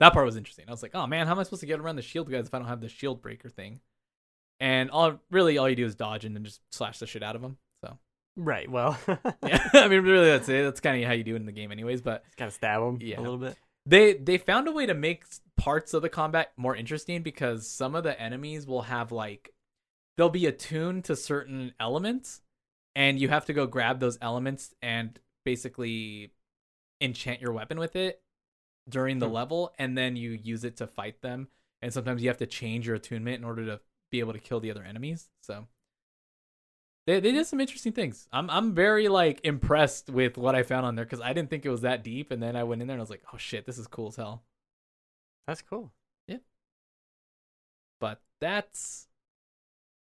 That part was interesting. I was like, oh man, how am I supposed to get around the shield guys if I don't have the shield breaker thing? And all really all you do is dodge and then just slash the shit out of them. So Right. Well, [laughs] yeah, [laughs] I mean really that's it. That's kind of how you do it in the game, anyways. But kind of stab them Yeah. a little bit. they they found a way to make parts of the combat more interesting because some of the enemies will have like they'll be attuned to certain elements and you have to go grab those elements and basically enchant your weapon with it during the Hmm. level and then you use it to fight them and sometimes you have to change your attunement in order to be able to kill the other enemies so they, they did some interesting things i'm i'm very like impressed with what i found on there because i didn't think it was that deep and then i went in there and i was like oh shit this is cool as hell That's cool. Yeah. But that's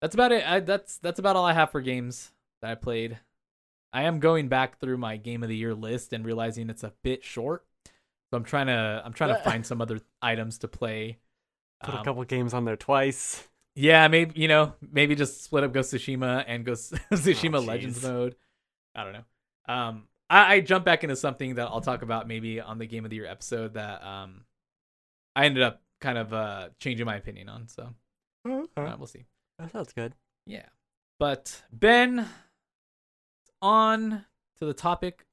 that's about it. I, that's that's about all I have for games that I played. I am going back through my game of the year list and realizing it's a bit short. So I'm trying to I'm trying to [laughs] find some other items to play. Put a Um, couple games on there twice. yeah, maybe you know maybe just split up Ghost Tsushima and Ghost [laughs] Tsushima Oh, Legends mode. I don't know. Um, I, I jump back into something that I'll talk about maybe on the game of the year episode that um I ended up kind of uh changing my opinion on. So uh, we'll see. That sounds good. Yeah. But Ben, on to the topic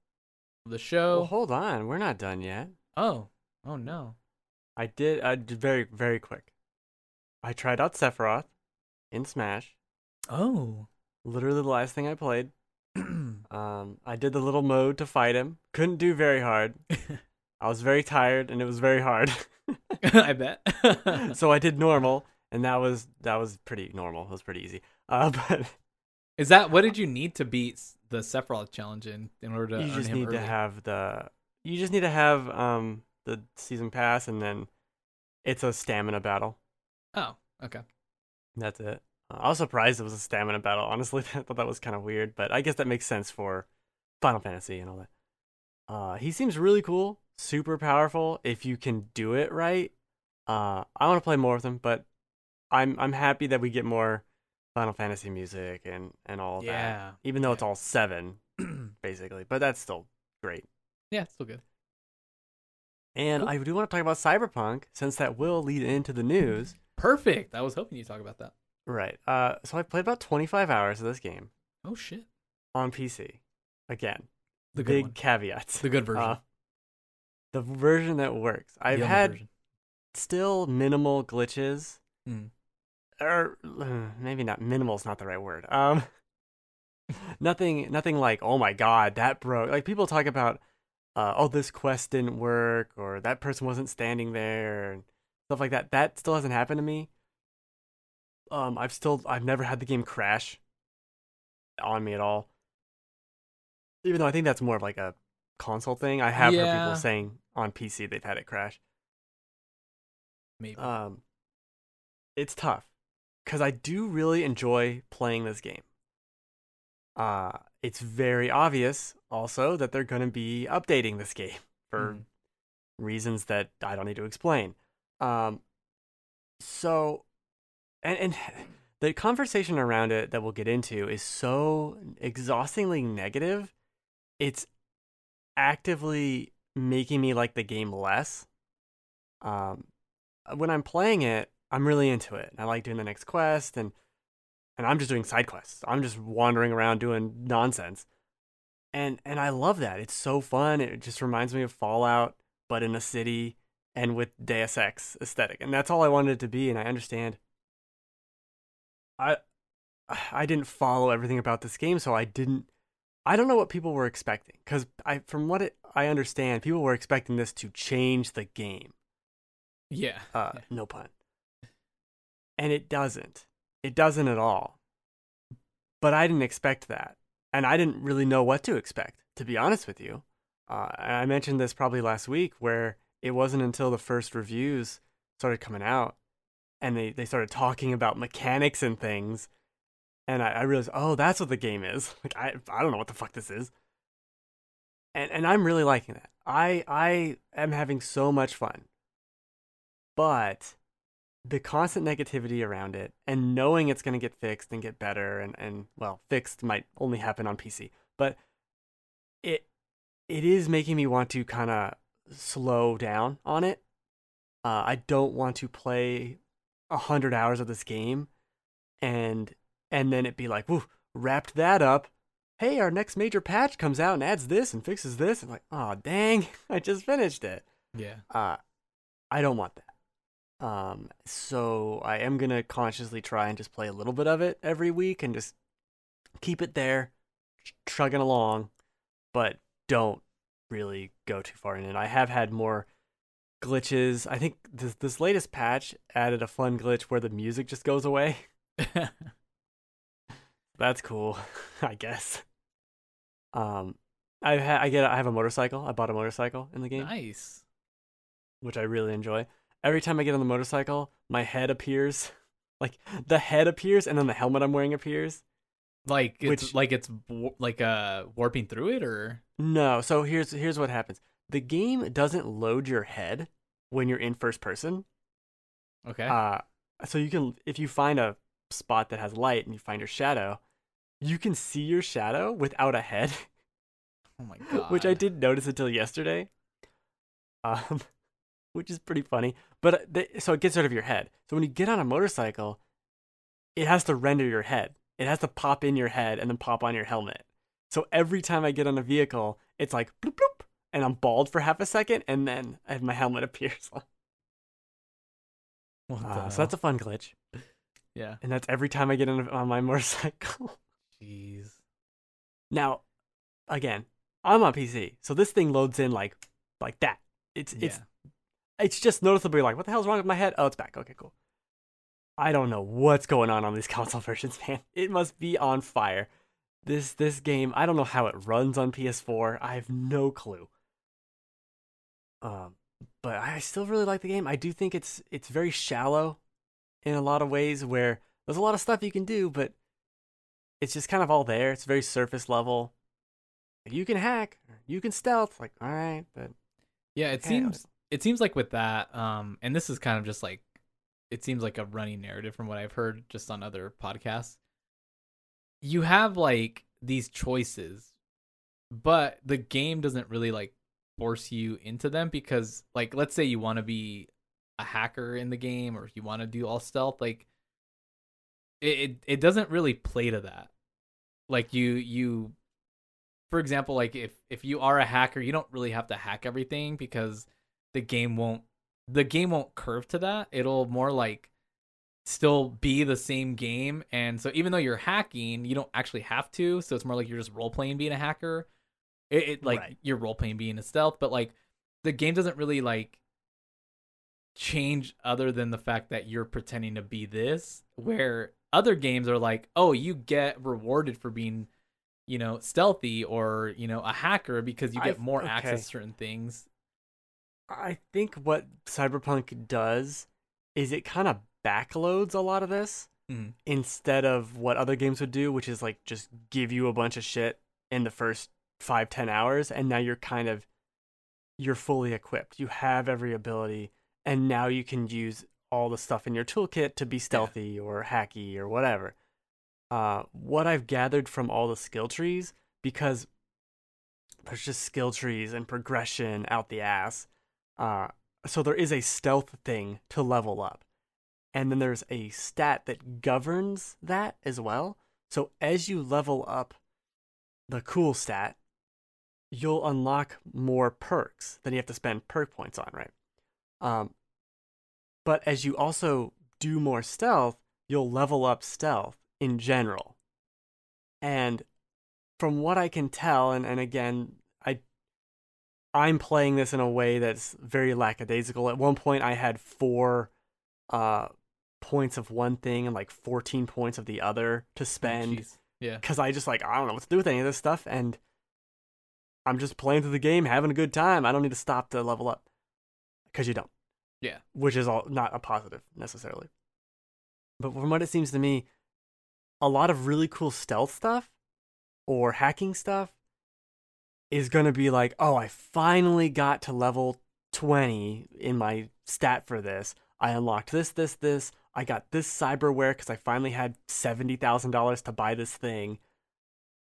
of the show. Well, hold on. We're not done yet. Oh, oh no. I did. I did very very quick. I tried out Sephiroth in Smash. Oh. Literally the last thing I played. [clears throat] Um, I did the little mode to fight him. Couldn't do very hard. [laughs] I was very tired and it was very hard. [laughs] I bet. [laughs] so I did normal, and that was that was pretty normal. It was pretty easy. Uh, but Is that what did you need to beat the Sephiroth challenge in in order to you just need early? to have the you just need to have um the season pass, and then it's a stamina battle. Oh, okay. That's it. Uh, I was surprised it was a stamina battle. Honestly, [laughs] I thought that was kind of weird, but I guess that makes sense for Final Fantasy and all that. Uh, he seems really cool, super powerful. If you can do it right, uh, I want to play more with him. But I'm I'm happy that we get more Final Fantasy music and and all that. Yeah. Even though yeah. it's all seven [clears throat] basically, but that's still great. Yeah, it's still good. And Cool. I do want to talk about Cyberpunk since that will lead into the news. [laughs] Perfect. I was hoping you'd talk about that. Right. Uh, so I played about 25 hours of this game Oh shit. on PC. Again, The good big one. caveats. The good [laughs] version. Uh, the version that works. I've had version. still minimal glitches, Mm. or uh, maybe not minimal is not the right word. Um, [laughs] nothing, nothing like oh my god that broke. Like people talk about uh, oh, this quest didn't work, or that person wasn't standing there, and stuff like that. That still hasn't happened to me. Um, I've still, I've never had the game crash on me at all. Even though I think that's more of like a console thing. I have heard people saying on PC they've had it crash. Maybe. Um, it's tough because I do really enjoy playing this game. Uh, it's very obvious also that they're going to be updating this game for Mhm. reasons that I don't need to explain. Um, so, and and [sighs] the conversation around it that we'll get into is so exhaustingly negative. It's actively making me like the game less. Um, when I'm playing it, I'm really into it. I like doing the next quest and and I'm just doing side quests. I'm just wandering around doing nonsense. And and I love that. It's so fun. It just reminds me of Fallout but in a city and with Deus Ex aesthetic. And that's all I wanted it to be and I understand I I didn't follow everything about this game so I didn't I don't know what people were expecting cuz I from what it, I understand people were expecting this to change the game. yeah. Uh, Yeah. no pun. And it doesn't. It doesn't at all. But I didn't expect that. And I didn't really know what to expect, to be honest with you. Uh, I mentioned this probably last week where it wasn't until the first reviews started coming out and they, they started talking about mechanics and things. And I, I realized, oh, that's what the game is. [laughs] Like I I don't know what the fuck this is. And and I'm really liking that. I I am having so much fun but the constant negativity around it and knowing it's going to get fixed and get better and, and well fixed might only happen on pc but it it is making me want to kind of slow down on it uh, i don't want to play a hundred hours of this game and and then it be like woo wrapped that up hey our next major patch comes out and adds this and fixes this and like oh dang [laughs] i just finished it Yeah. uh, I don't want that. Um, so I am gonna consciously try and just play a little bit of it every week and just keep it there, trugging along, but don't really go too far in it. I have had more glitches. I think this this latest patch added a fun glitch where the music just goes away. [laughs] [laughs] That's cool, [laughs] I guess. Um, I ha- I get I have a motorcycle. I bought a motorcycle in the game nice. which I really enjoy. Every time I get on the motorcycle, my head appears. [laughs] Like the head appears and then the helmet I'm wearing appears. Like it's Which- like it's like uh warping through it or No, so here's here's what happens. The game doesn't load your head when you're in first person. okay. Uh so you can if you find a spot that has light and you find your shadow, you can see your shadow without a head, oh my god. [laughs] which I didn't notice until yesterday. Um which is pretty funny. But uh, they, so it gets out of your head. So when you get on a motorcycle, it has to render your head. It has to pop in your head and then pop on your helmet. So every time I get on a vehicle, it's like bloop bloop, and I'm bald for half a second, and then I have my helmet [laughs] appears. Uh, so that's a fun glitch, yeah. and that's every time I get on, on my [laughs] motorcycle. Jeez. now, again, I'm on PC, so this thing loads in like like that. It's it's Yeah. it's just noticeably like, what the hell's wrong with my head? Oh, it's back. Okay, cool. I don't know what's going on on these [laughs] console versions, man. It must be on fire. This this game, I don't know how it runs on PS4. I have no clue. Um, but I still really like the game. I do think it's it's very shallow in a lot of ways where there's a lot of stuff you can do, but it's just kind of all there. It's very surface level. You can hack, you can stealth, like all right, but Yeah, it seems it seems like with that, um, and this is kind of just like it seems like a running narrative from what I've heard just on other podcasts. You have like these choices, but the game doesn't really like force you into them because like let's say you want to be a hacker in the game or you want to do all stealth, like it, it it doesn't really play to that. Like you you for example, like if if you are a hacker, you don't really have to hack everything because the game won't the game won't curve to that. It'll more like still be the same game and so even though you're hacking, you don't actually have to. So it's more like you're just role playing being a hacker. It, it like Right. your role playing being a stealth, but like the game doesn't really like change other than the fact that you're pretending to be this. Where other games are like, oh, you get rewarded for being, you know, stealthy or you know a hacker because you I- get more okay. access to certain things. I think what Cyberpunk does is it kind of backloads a lot of this Mhm. instead of what other games would do, which is like just give you a bunch of shit in the first five, ten hours, and now you're kind of you're fully equipped. You have every ability, and now you can use all the stuff in your toolkit to be stealthy or hacky or whatever. Uh, what I've gathered from all the skill trees, because there's just skill trees and progression out the ass. Uh, so there is a stealth thing to level up. And then there's a stat that governs that as well. So as you level up the cool stat, you'll unlock more perks than you have to spend perk points on, right? Um, but as you also do more stealth, you'll level up stealth in general. And from what I can tell, and, and again, I'm playing this in a way that's very lackadaisical. At one point, I had four uh, points of one thing and like 14 points of the other to spend Jeez. Yeah. because I just like I don't know what to do with any of this stuff, and I'm just playing through the game, having a good time. I don't need to stop to level up because you don't. Yeah. which is all not a positive necessarily. But from what it seems to me, a lot of really cool stealth stuff or hacking stuff is going to be like, oh, I finally got to level 20 in my stat for this. I unlocked this, this, this. I got this cyberware because I finally had $70,000 to buy this thing.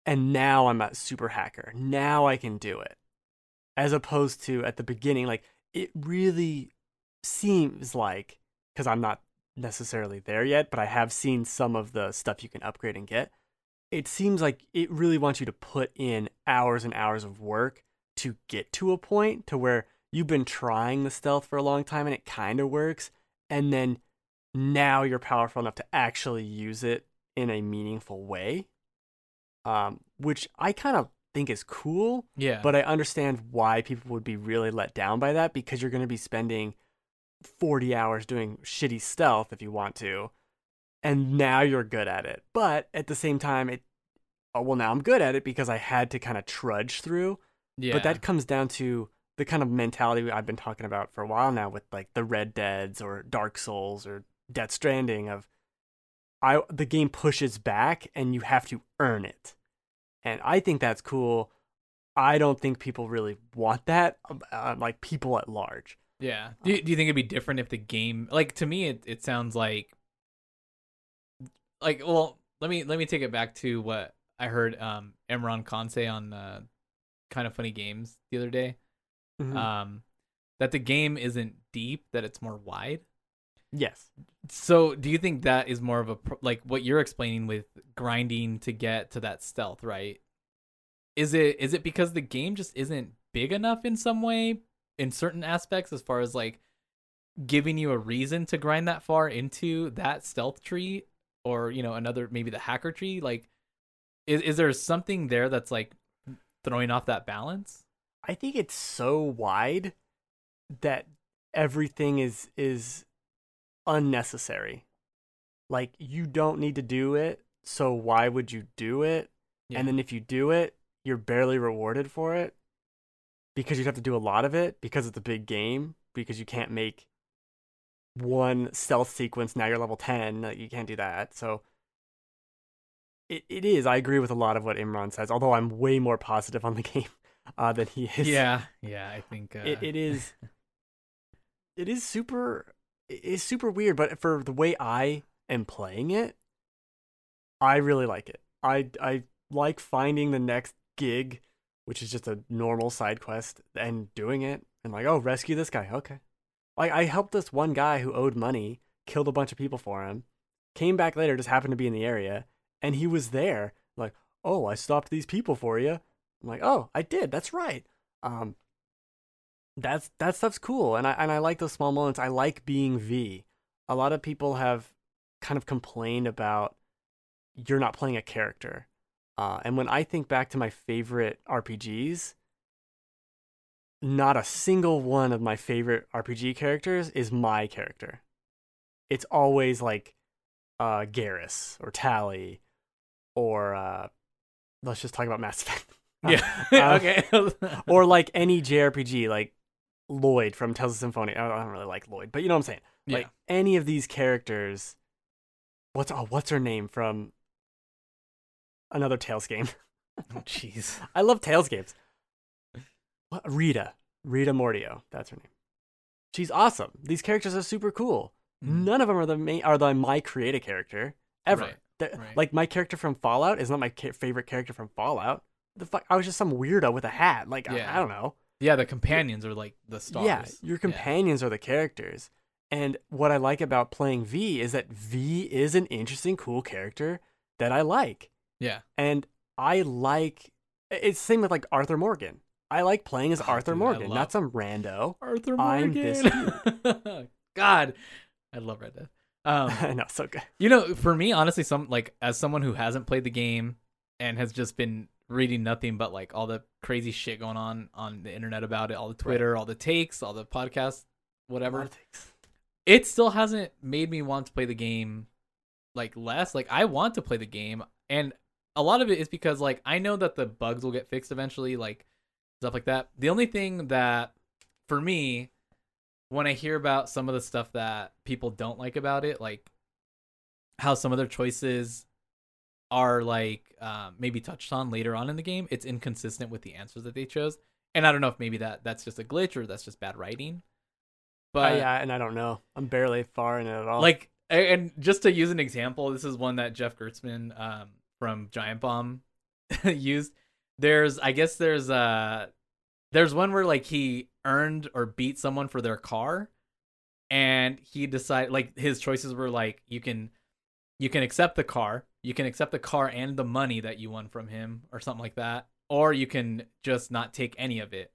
And now I'm a super hacker. Now I can do it. As opposed to at the beginning, like, it really seems like, because I'm not necessarily there yet, but I have seen some of the stuff you can upgrade and get. It seems like it really wants you to put in hours and hours of work to get to a point to where you've been trying the stealth for a long time and it kind of works. And then now you're powerful enough to actually use it in a meaningful way. Um, which I kind of think is cool, Yeah. but I understand why people would be really let down by that because you're going to be spending 40 hours doing shitty stealth if you want to, and now you're good at it. But at the same time, it, oh, well, now I'm good at it because I had to kind of trudge through. yeah. But that comes down to the kind of mentality I've been talking about for a while now with like the Red Deads or Dark Souls or Death Stranding of I the game pushes back and you have to earn it. And I think that's cool. I don't think people really want that, uh, like people at large. Yeah. Do you, do you think it'd be different if the game like to me it, it sounds like like well let me let me take it back to what I heard um Imran Khan say on uh, kind of funny games the other day. Mhm. Um that the game isn't deep, that it's more wide. yes. So, do you think that is more of a like what you're explaining with grinding to get to that stealth, right? Is it is it because the game just isn't big enough in some way in certain aspects as far as like giving you a reason to grind that far into that stealth tree or, you know, another maybe the hacker tree? Like is is there something there that's like throwing off that balance? I think it's so wide that everything is is unnecessary. Like you don't need to do it, so why would you do it? And then if you do it, you're barely rewarded for it because you'd have to do a lot of it because it's a big game because you can't make one stealth sequence now you're level 10 like, you can't do that so it, it is i agree with a lot of what imran says although i'm way more positive on the [laughs] game uh, than he is. Yeah, yeah, I think uh, it, it is [laughs] it is super it is super weird but for the way i am playing it i really like it. I i like finding the next gig which is just a normal side quest and doing it and like oh rescue this guy okay like i helped this one guy who owed money killed a bunch of people for him came back later just happened to be in the area and he was there like oh i stopped these people for you i'm like oh i did that's right um that's that stuff's cool and I and I like those small moments. I like being V. A lot of people have kind of complained about you're not playing a character. Uh, and when I think back to my favorite RPGs, not a single one of my favorite RPG characters is my character. It's always like uh, Garrus or Tali or uh, let's just talk about Mass Effect. [laughs] Yeah. Uh, [laughs] okay. or like any JRPG, like Lloyd from Tales of Symphonia. I don't really like Lloyd, but you know what I'm saying. yeah. Like any of these characters. What's oh, what's her name from another Tales game? [laughs] Oh, Jeez. I love Tales games. Rita, Rita Mordio, that's her name. She's awesome. These characters are super cool. Mhm. None of them are the main are the my creative character ever. Right, right. Like my character from Fallout is not my ca- favorite character from Fallout. The fuck, I was just some weirdo with a hat. Like I- Yeah. I, don't know. Yeah, the companions are like the stars. Yeah, your companions are the characters. And what I like about playing V is that V is an interesting, cool character that I like. Yeah. And I like it's the same with like Arthur Morgan. I like playing as Oh, Arthur dude, Morgan, love- not some rando. Arthur Morgan. [laughs] God, I love Red Dead. Um, [laughs] I know, so good. you know, for me, honestly, some like as someone who hasn't played the game and has just been reading nothing but like all the crazy shit going on on the internet about it, all the Twitter, all the takes, all the podcasts, whatever. it still hasn't made me want to play the game like less like i want to play the game and a lot of it is because like i know that the bugs will get fixed eventually like stuff like that the only thing that for me when i hear about some of the stuff that people don't like about it like how some of their choices are like um, maybe touched on later on in the game it's inconsistent with the answers that they chose and i don't know if maybe that that's just a glitch or that's just bad writing But but yeah, and I don't know. I'm barely far in it at all. like and just to use an example this is one that jeff gerstmann um, from giant bomb [laughs] used there's i guess there's uh there's one where like he earned or beat someone for their car and he decided like his choices were like you can you can accept the car you can accept the car and the money that you won from him or something like that or you can just not take any of it.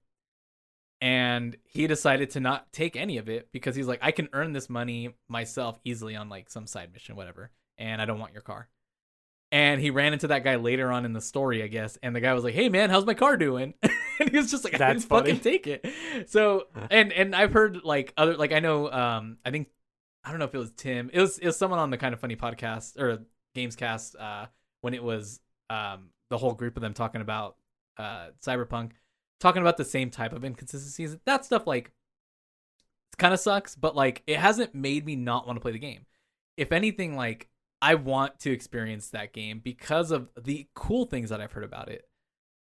And he decided to not take any of it because he's like i can earn this money myself easily on like some side mission whatever and i don't want your car and he ran into that guy later on in the story i guess. And the guy was like hey man how's my car doing? [laughs] And he was just like i That's didn't fucking take it. So and and i've heard like other like i know um i think i don't know if it was tim it was it was someone on the kind of funny podcast or gamescast uh when it was um the whole group of them talking about uh cyberpunk talking about the same type of inconsistencies. That stuff like kind of sucks but like it hasn't made me not want to play the game. If anything like i want to experience that game because of the cool things that i've heard about it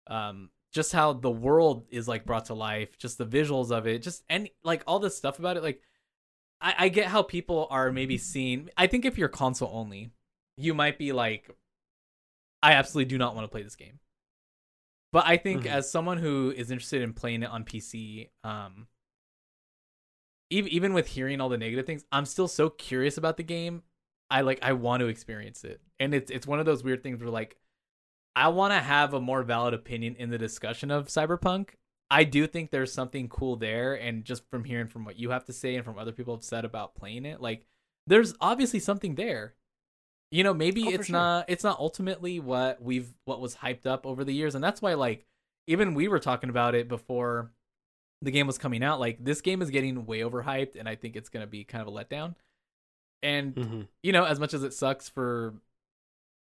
um just how the world is like brought to life just the visuals of it just any like all this stuff about it like i, I get how people are maybe seeing i think if you're console only you might be like i absolutely do not want to play this game but i think Mhm. as someone who is interested in playing it on pc um even even with hearing all the negative things i'm still so curious about the game i like i want to experience it. And it's it's one of those weird things where like i want to have a more valid opinion in the discussion of cyberpunk. I do think there's something cool there and just from hearing from what you have to say and from other people have said about playing it like there's obviously something there. You know maybe Oh, it's sure. not it's not ultimately what we've what was hyped up over the years and that's why like even we were talking about it before the game was coming out like this game is getting way overhyped and i think it's going to be kind of a letdown and Mhm. you know as much as it sucks for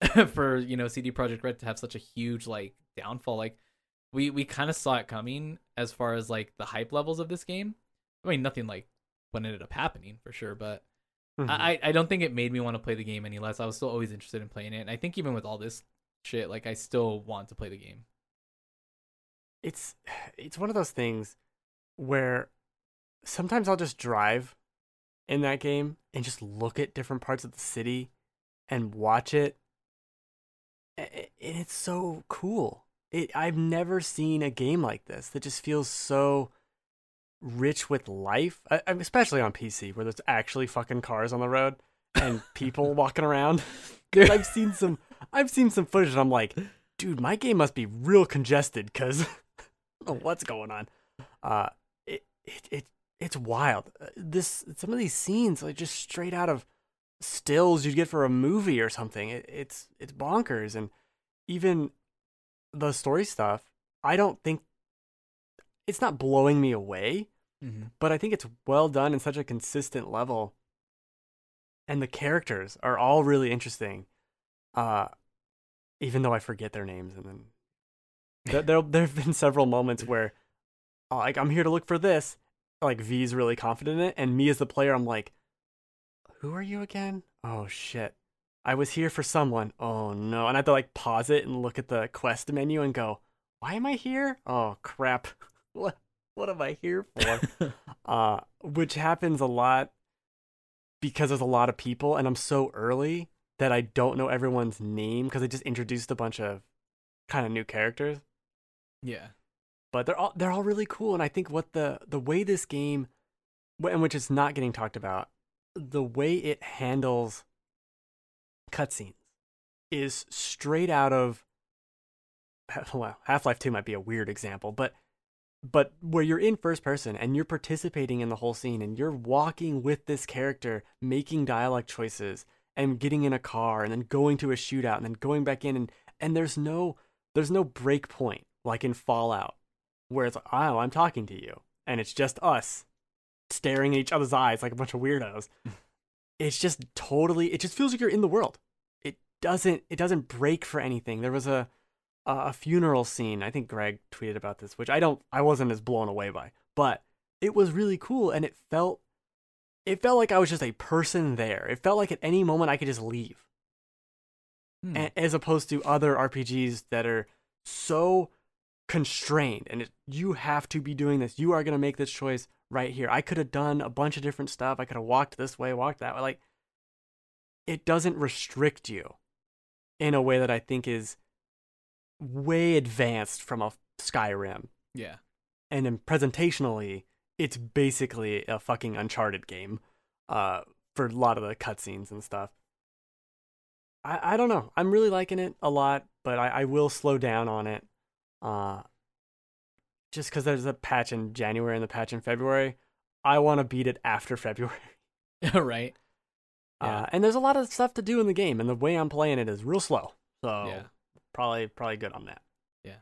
[laughs] for you know cd projekt red to have such a huge like downfall like we we kind of saw it coming as far as like the hype levels of this game i mean nothing like what ended up happening for sure but Mhm. I, I don't think it made me want to play the game any less. I was still always interested in playing it. And I think even with all this shit, like I still want to play the game. it's [sighs] it's one of those things where sometimes I'll just drive in that game and just look at different parts of the city and watch it and it's so cool. It I've never seen a game like this that just feels so rich with life, I, especially on PC where there's actually fucking cars on the road and [laughs] people walking around. [laughs] I've seen some I've seen some footage and I'm like, dude, my game must be real congested because [laughs] I don't know what's going on. Uh, it, it it it's wild. Uh, This some of these scenes like just straight out of stills you'd get for a movie or something. It, it's it's bonkers and even the story stuff, I don't think it's not blowing me away, Mm-hmm. but I think it's well done in such a consistent level. And the characters are all really interesting. Uh even though I forget their names and then [laughs] there there there've been several moments where uh, like I'm here to look for this, like V's really confident in it and me as the player I'm like who are you again? Oh shit. I was here for someone. Oh no. And I have to like pause it and look at the quest menu and go, "Why am I here? Oh crap. [laughs] what what am I here for?" [laughs] uh, which happens a lot because there's a lot of people and I'm so early that I don't know everyone's name because they just introduced a bunch of kind of new characters. yeah. But they're all they're all really cool, and I think what the the way this game, and which is not getting talked about, the way it handles cutscenes is straight out of [laughs] well, Half-Life 2 might be a weird example, but but where you're in first person and you're participating in the whole scene and you're walking with this character, making dialogue choices and getting in a car and then going to a shootout and then going back in and and there's no there's no break point like in Fallout where it's like, oh, I'm talking to you and it's just us staring at each other's eyes like a bunch of weirdos. [laughs] it's just totally it just feels like you're in the world. It doesn't it doesn't break for anything. There was a a funeral scene. I think Greg tweeted about this, which I don't I wasn't as blown away by. But it was really cool and it felt it felt like I was just a person there. It felt like at any moment I could just leave. Hmm. A- as opposed to other RPGs that are so constrained and it, you have to be doing this. You are going to make this choice right here. I could have done a bunch of different stuff. I could have walked this way, walked that way. Like it doesn't restrict you in a way that I think is way advanced from a Skyrim. yeah. And then presentationally, it's basically a fucking Uncharted game uh, for a lot of the cutscenes and stuff. I, I don't know. I'm really liking it a lot, but I, I will slow down on it. Uh, just because there's a patch in January and the patch in February. I want to beat it after [laughs] February. [laughs] right. Yeah. Uh, and there's a lot of stuff to do in the game, and the way I'm playing it is real slow. So Yeah. probably probably good on that. Yeah.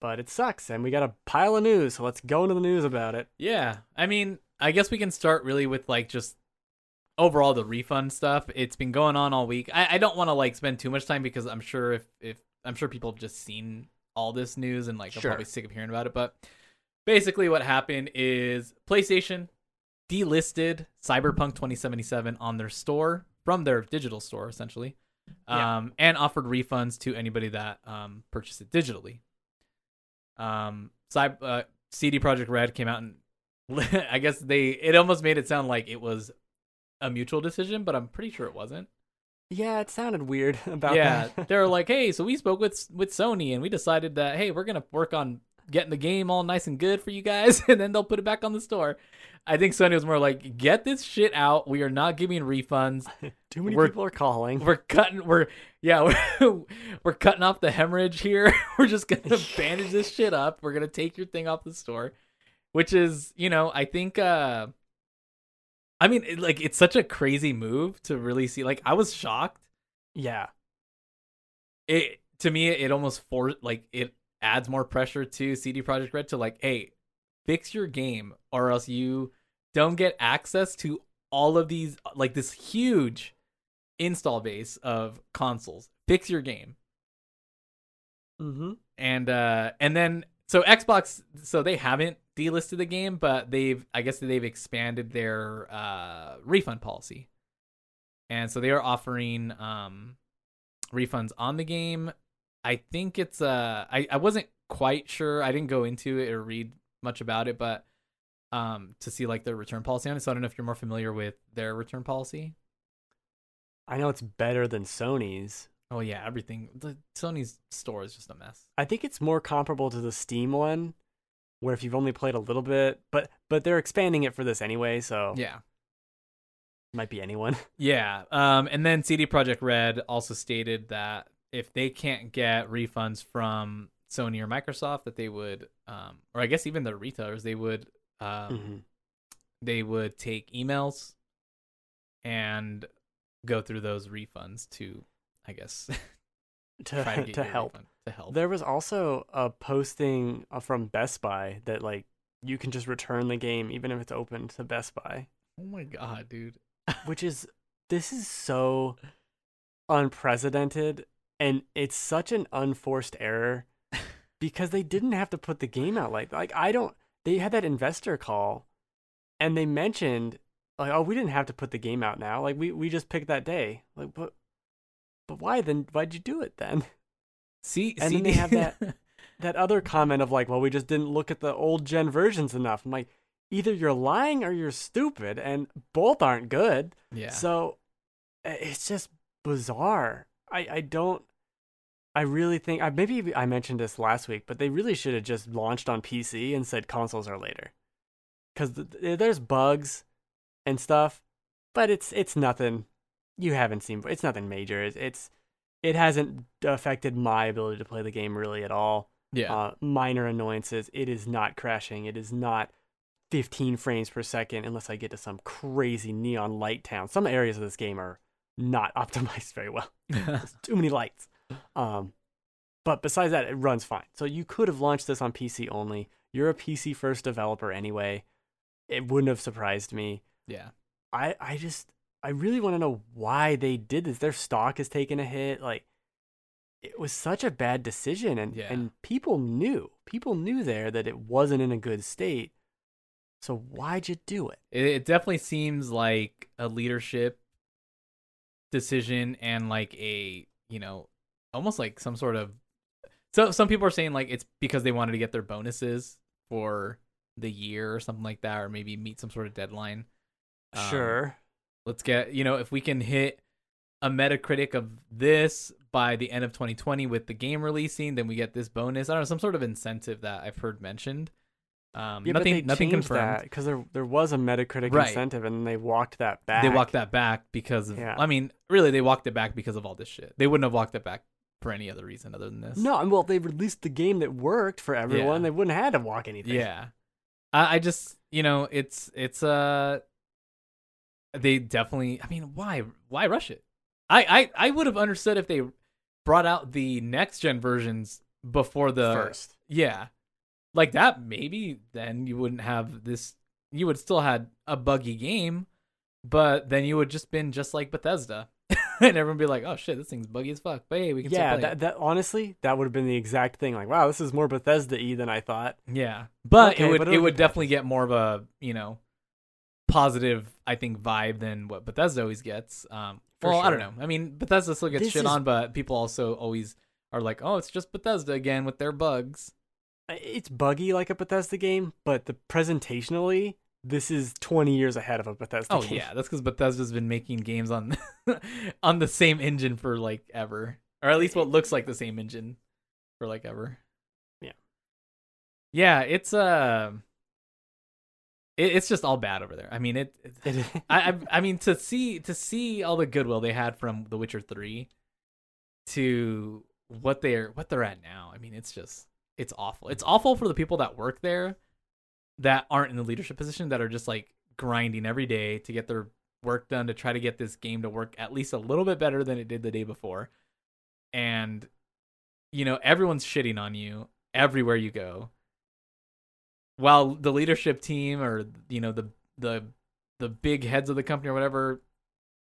But it sucks, and we got a pile of news, so let's go into the news about it. Yeah. I mean, I guess we can start really with like just overall the refund stuff. It's been going on all week. I, I don't want to like spend too much time because I'm sure if if I'm sure people have just seen all this news and like are Sure. probably sick of hearing about it. But basically, what happened is PlayStation delisted Cyberpunk 2077 on their store from their digital store essentially, Yeah. um, and offered refunds to anybody that um, purchased it digitally. Um, Cy- uh, CD Projekt Red came out and [laughs] I guess they it almost made it sound like it was a mutual decision, but I'm pretty sure it wasn't. Yeah, it sounded weird [laughs] about yeah, that. they were like, [laughs] "Hey, so we spoke with with Sony and we decided that hey, we're gonna work on getting the game all nice and good for you guys, [laughs] and then they'll put it back on the store." I think Sony was more like, "Get this shit out. We are not giving refunds. Too many We're- people are calling. We're cutting. We're yeah, we're, we're cutting off the hemorrhage here. we're just gonna bandage this shit up. We're gonna take your thing off the store." Which is, you know, I think. uh I mean, it, like it's such a crazy move to really see. Like, I was shocked yeah, it to me it almost for like it adds more pressure to CD Projekt Red to like, hey, fix your game or else you don't get access to all of these like this huge install base of consoles. Fix your game. mm-hmm. And uh and then so Xbox so they haven't delisted the game, but they've I guess they've expanded their uh refund policy. And so they are offering um refunds on the game. I think it's uh I, I wasn't quite sure. I didn't go into it or read much about it, but um to see like their return policy on it. So I don't know if you're more familiar with their return policy. I know it's better than Sony's. Oh yeah, everything the Sony's store is just a mess. I think it's more comparable to the Steam one, where if you've only played a little bit, but but they're expanding it for this anyway, so Yeah. might be anyone. [laughs] Yeah. Um, and then CD Projekt Red also stated that if they can't get refunds from Sony or Microsoft, that they would, um, or I guess even the retailers, they would, um, Mhm. they would take emails and go through those refunds to, I guess, [laughs] to to, to help. refund, to help. There was also a posting uh, from Best Buy that like you can just return the game even if it's open to Best Buy, oh my god, dude. which is this is so unprecedented and it's such an unforced error [laughs] because they didn't have to put the game out like like I don't they had that investor call and they mentioned like oh we didn't have to put the game out now like we we just picked that day like but but why then why'd you do it then See, And see, then they have that- [laughs] that other comment of like, well, we just didn't look at the old gen versions enough. I'm like, either you're lying or you're stupid, and both aren't good. yeah. So it's just bizarre. I I don't. I really think I maybe I mentioned this last week, but they really should have just launched on PC and said consoles are later, because th- there's bugs and stuff, but it's it's nothing you haven't seen. It's nothing major. It's, it's it hasn't affected my ability to play the game really at all yeah. uh, minor annoyances. It is not crashing. It is not 15 frames per second unless I get to some crazy neon light town. Some areas of this game are not [laughs] optimized very well. [laughs] There's too many lights. Um, but besides that, it runs fine. So you could have launched this on PC only. You're a PC first developer anyway. It wouldn't have surprised me. yeah. I I just I really want to know why they did this. Their stock has taken a hit. Like it was such a bad decision and Yeah. and people knew. People knew there that it wasn't in a good state. So why'd you do it? It, it definitely seems like a leadership decision and like a you know almost like some sort of so some people are saying like it's because they wanted to get their bonuses for the year or something like that or maybe meet some sort of deadline Um, sure. Let's get you know if we can hit a metacritic of this by the end of 2020 with the game releasing then we get this bonus i don't know some sort of incentive that i've heard mentioned um Yeah, nothing but they nothing confirmed that because there there was a Metacritic Right. incentive and they walked that back. they walked that back because of Yeah. i mean really they walked it back because of all this shit they wouldn't have walked it back for any other reason other than this No, and well, they released the game that worked for everyone. Yeah. They wouldn't have had to walk anything. yeah I, I just you know it's it's uh they definitely i mean why why rush it i i, I would have understood if they brought out the next gen versions before the First. yeah like that maybe then you wouldn't have this you would still had a buggy game but then you would just been just like bethesda [laughs] and everyone be like oh shit this thing's buggy as fuck but hey we can Yeah, still play that, that honestly, that would have been the exact thing. Like, wow, this is more Bethesda-y than I thought. yeah but Okay, it would but it would definitely get more of a you know positive i think vibe than what bethesda always gets um For well i don't know i mean bethesda still gets This shit is- on but people also always are like oh it's just bethesda again with their bugs It's buggy like a Bethesda game, but the presentationally, this is 20 years ahead of a Bethesda Oh game. yeah, that's because Bethesda's been making games on [laughs] on the same engine for like ever, or at least what looks like the same engine for like ever. Yeah. yeah, it's uh, it, it's just all bad over there. I mean, it. it I, I I mean to see to see all the goodwill they had from The Witcher Three to what they're what they're at now. I mean, it's just it's awful. It's awful for the people that work there that aren't in the leadership position that are just like grinding every day to get their work done to try to get this game to work at least a little bit better than it did the day before. And you know, everyone's shitting on you everywhere you go. While the leadership team or you know the the the big heads of the company or whatever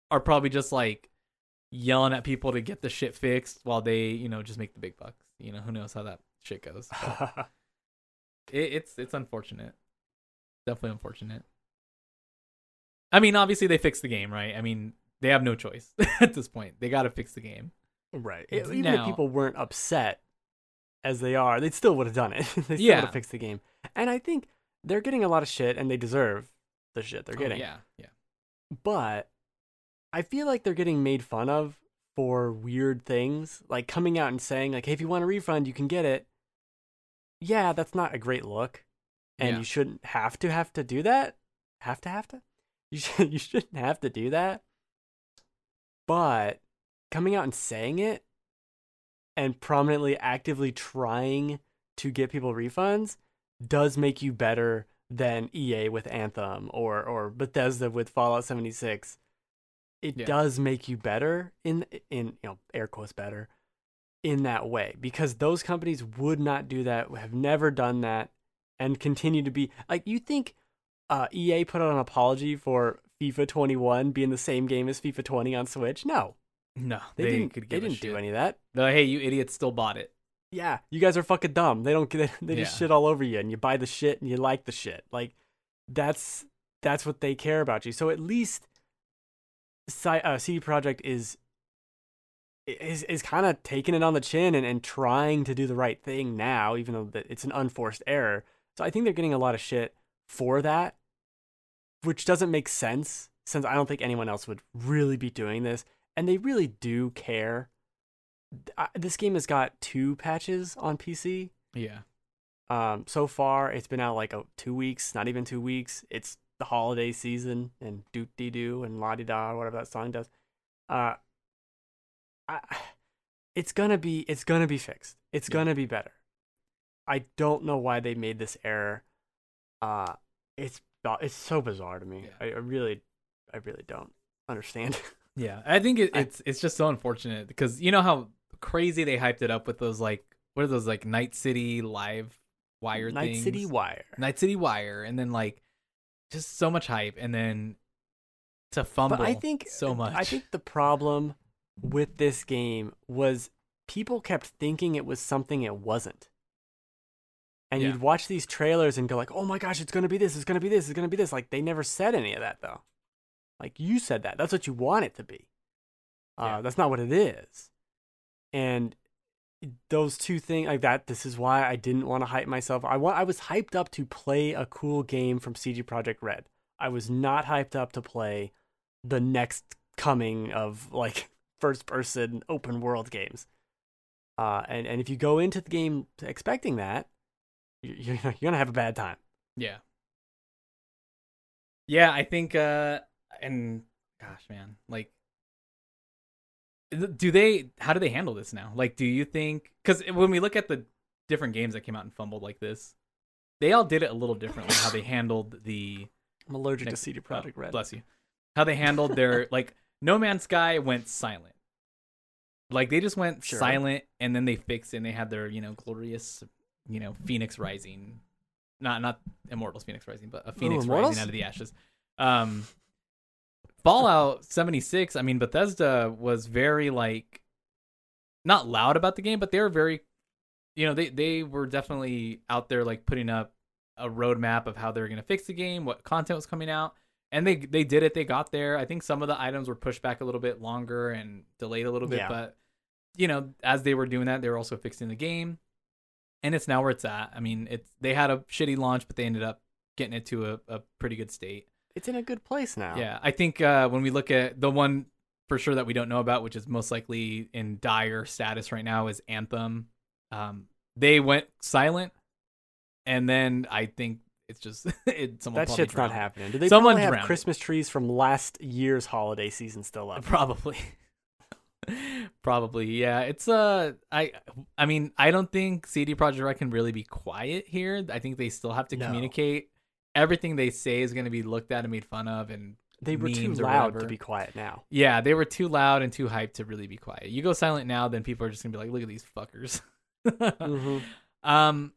are probably just like yelling at people to get the shit fixed while they, you know, just make the big bucks. You know, who knows how that shit goes. [laughs] It, it's it's unfortunate. Definitely unfortunate. I mean, obviously they fixed the game, right? I mean, they have no choice [laughs] at this point. They got to fix the game. right. It's Even now- if people weren't upset as they are, they still would have done it. [laughs] they still Yeah. would have fixed the game. And I think they're getting a lot of shit, and they deserve the shit they're Oh, getting. yeah, yeah. but I feel like they're getting made fun of for weird things, like coming out and saying like, "Hey, if you want a refund, you can get it." Yeah, that's not a great look, and Yeah. you shouldn't have to have to do that. Have to have to. You [laughs] should you shouldn't have to do that. But coming out and saying it, and prominently actively trying to get people refunds, does make you better than EA with Anthem or or Bethesda with Fallout 76. It Yeah. does make you better in in you know air quotes better in that way because those companies would not do that, have never done that, and continue to be like you think uh, EA put out an apology for FIFA 21 being the same game as FIFA 20 on Switch? No, No, they, they, didn't. could They didn't do any of that. They're like, hey, you idiots still bought it. Yeah, you guys are fucking dumb. They don't. They, they just Yeah. shit all over you, and you buy the shit, and you like the shit. Like that's that's what they care about you. So at least, uh, CD Projekt is is is kind of taking it on the chin and, and trying to do the right thing now, even though it's an unforced error. So I think they're getting a lot of shit for that, which doesn't make sense since I don't think anyone else would really be doing this, and they really do care. I- This game has got two patches on PC. Yeah. Um, so far it's been out like oh, two weeks, not even two weeks. It's the holiday season and doot dee doo and la di da, whatever that song does. Uh, I, it's gonna be it's gonna be fixed. It's Yeah. gonna be better. I don't know why they made this error. Uh, it's it's so bizarre to me. Yeah. I, I really, I really don't understand. [laughs] Yeah, I think it, it's it's just so unfortunate because you know how crazy they hyped it up with those like what are those like Night City live wire things? Night things? City Wire. Night City Wire, and then like just so much hype, and then to fumble. But I think so uh, much. I think the problem with this game was people kept thinking it was something it wasn't. And Yeah. you'd watch these trailers and go like, "Oh my gosh, it's going to be this, it's going to be this, it's going to be this." Like they never said any of that though. Like you said that. That's what you want it to be. Uh, Yeah. that's not what it is. And those two things like that this is why I didn't want to hype myself. I want I was hyped up to play a cool game from CD Projekt Red. I was not hyped up to play the next coming of like [laughs] first person open world games. Uh, and, and if you go into the game expecting that, you- you're, you're going to have a bad time. yeah, yeah. I think, uh and gosh, man, like, do they? How do they handle this now? Like, do you think? Because when we look at the different games that came out and fumbled like this, they all did it a little differently. how they [laughs] handled the I'm allergic Next- to CD Projekt oh, Red. Bless you. How they handled their [laughs] like No Man's Sky went silent. Like they just went Sure. silent and then they fixed it and they had their, you know, glorious, you know, Phoenix Rising. Not not Immortals Phoenix Rising, but a Phoenix Immortals? Rising out of the ashes. Um Fallout 76, I mean Bethesda was very like not loud about the game, but they were very you know, they they were definitely out there like putting up a roadmap of how they were going to fix the game, what content was coming out, and they they did it. They got there. I think some of the items were pushed back a little bit longer and delayed a little bit, Yeah. but you know, as they were doing that, they were also fixing the game, and it's now where it's at. I mean, it's they had a shitty launch, but they ended up getting it to a, a pretty good state. It's in a good place now. Yeah, I think uh, when we look at the one for sure that we don't know about, which is most likely in dire status right now, is Anthem. Um, they went silent, and then I think it's just [laughs] it. Someone That shit's not happening. Do they Someone have drowned. Christmas trees from last year's holiday season still up? Probably. [laughs] Probably, yeah. It's uh, I, I mean, I don't think CD Projekt Red can really be quiet here. I think they still have to No. communicate. Everything they say is going to be looked at and made fun of, and They were too loud to be quiet now. Yeah, they were too loud and too hyped to really be quiet. You go silent now, then people are just gonna be like, "Look at these fuckers." Mm-hmm. [laughs] Um,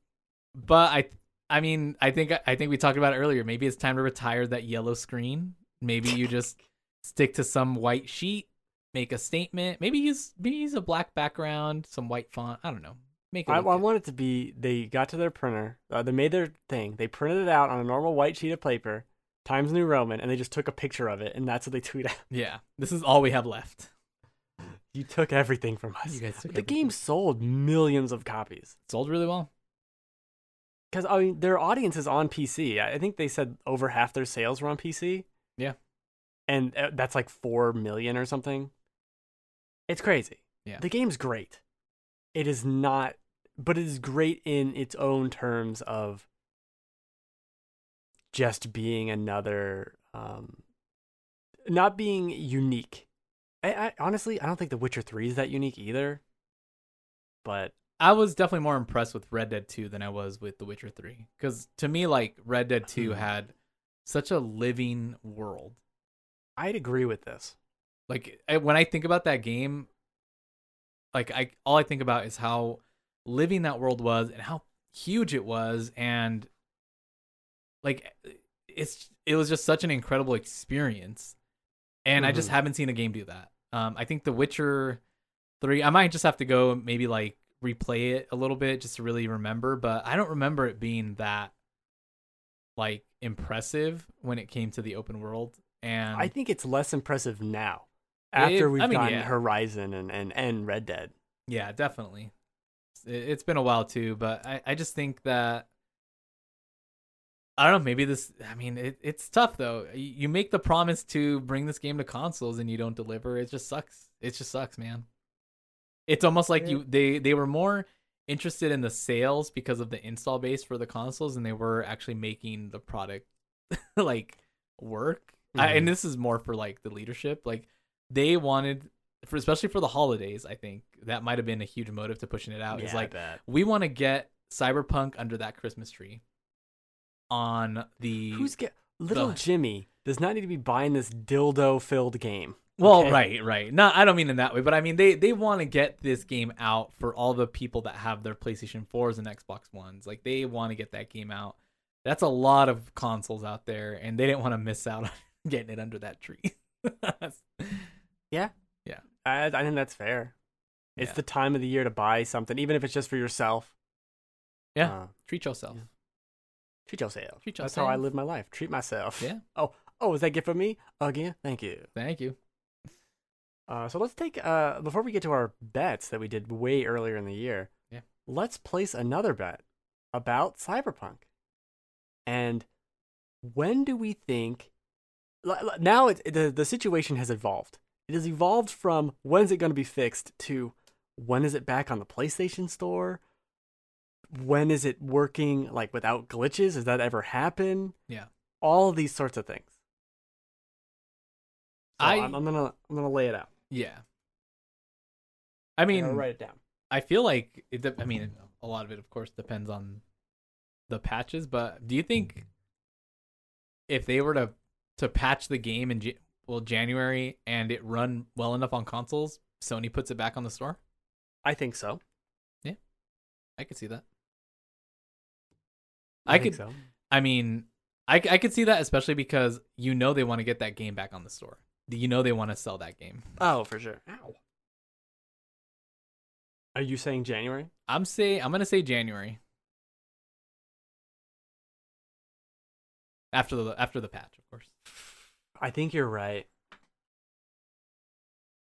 but I, I mean, I think I think we talked about it earlier. Maybe it's time to retire that yellow screen. Maybe you just stick to some white sheet, make a statement. Maybe use maybe use a black background, some white font. I don't know. Make it. I, I want it to be they got to their printer, uh, they made their thing, they printed it out on a normal white sheet of paper, Times New Roman, and they just took a picture of it, and that's what they [laughs] tweet out. yeah, this is all we have left. You took everything from us. You guys took the everything. game sold millions of copies. sold really well. Because I mean, their audience is on PC. I I think they said over half their sales were on PC. Yeah. and uh, that's like four million or something. It's crazy. Yeah. the game's great. It is not, but it is great in its own terms of just being another, um, not being unique. I, I honestly, I don't think The Witcher Three is that unique either. But I was definitely more impressed with Red Dead 2 than I was with The Witcher 3. Because to me, like, Red Dead 2 Hmm. had such a living world. I'd agree with this. Like, I- when I think about that game, like I all I think about is how living that world was and how huge it was and like it's it was just such an incredible experience. And I just Mhm. haven't seen a game do that. Um I think The Witcher 3 I might just have to go maybe like replay it a little bit just to really remember, but I don't remember it being that like impressive when it came to the open world and I think it's less impressive now It- after we've I mean, gotten yeah. Horizon and, and, and Red Dead. Yeah, definitely. It- It's been a while too, but I, I just think that I don't know. Maybe this. I mean, it, it's tough though. You make the promise to bring this game to consoles and you don't deliver. It just sucks. It just sucks, man. It's almost like you they they were more interested in the sales because of the install base for the consoles and they were actually making the product [laughs] like work. I, Mhm. and this is more for like the leadership. Like they wanted for especially for the holidays, I think that might have been a huge motive to pushing it out. yeah, is like we want to get Cyberpunk under that Christmas tree on the Who's get little the- Jimmy does not need to be buying this dildo filled game. well, okay? right, right. No, I don't mean in that way, but I mean they they want to get this game out for all the people that have their PlayStation 4s and Xbox Ones. Like they want to get that game out. That's a lot of consoles out there, and they didn't want to miss out [laughs] on getting it under that tree. [laughs] I, I think that's fair. It's Yeah. the time of the year to buy something, even if it's just for yourself. Yeah. Uh, Treat yourself. Yeah. treat yourself. Treat yourself. That's how I live my life. Treat myself. Yeah. [laughs] Oh, oh, is that gift for me? Again, thank you. Thank you. Uh, so let's take uh before we get to our bets that we did way earlier in the year. Yeah. Let's place another bet about Cyberpunk. And when do we think? Now it, the the situation has evolved. It has evolved from when's it going to be fixed to when is it back on the PlayStation Store? When is it working like without glitches? Does that ever happen? Yeah. All these sorts of things. So I- I'm, I'm gonna I'm gonna lay it out. Yeah. I mean, I'll write it down. I feel like it. de- I mean, a lot of it, of course, depends on the patches. But do you think mm-hmm. if they were to to patch the game in Ja- well January and it run well enough on consoles, Sony puts it back on the store? I think so. Yeah. I could see that. I, I think could- so. I mean, I I could see that especially because you know they want to get that game back on the store. You know they want to sell that game. Oh, for sure. Ow. Are you saying January? I'm say I'm gonna say January after the after the patch, of course. I think you're right.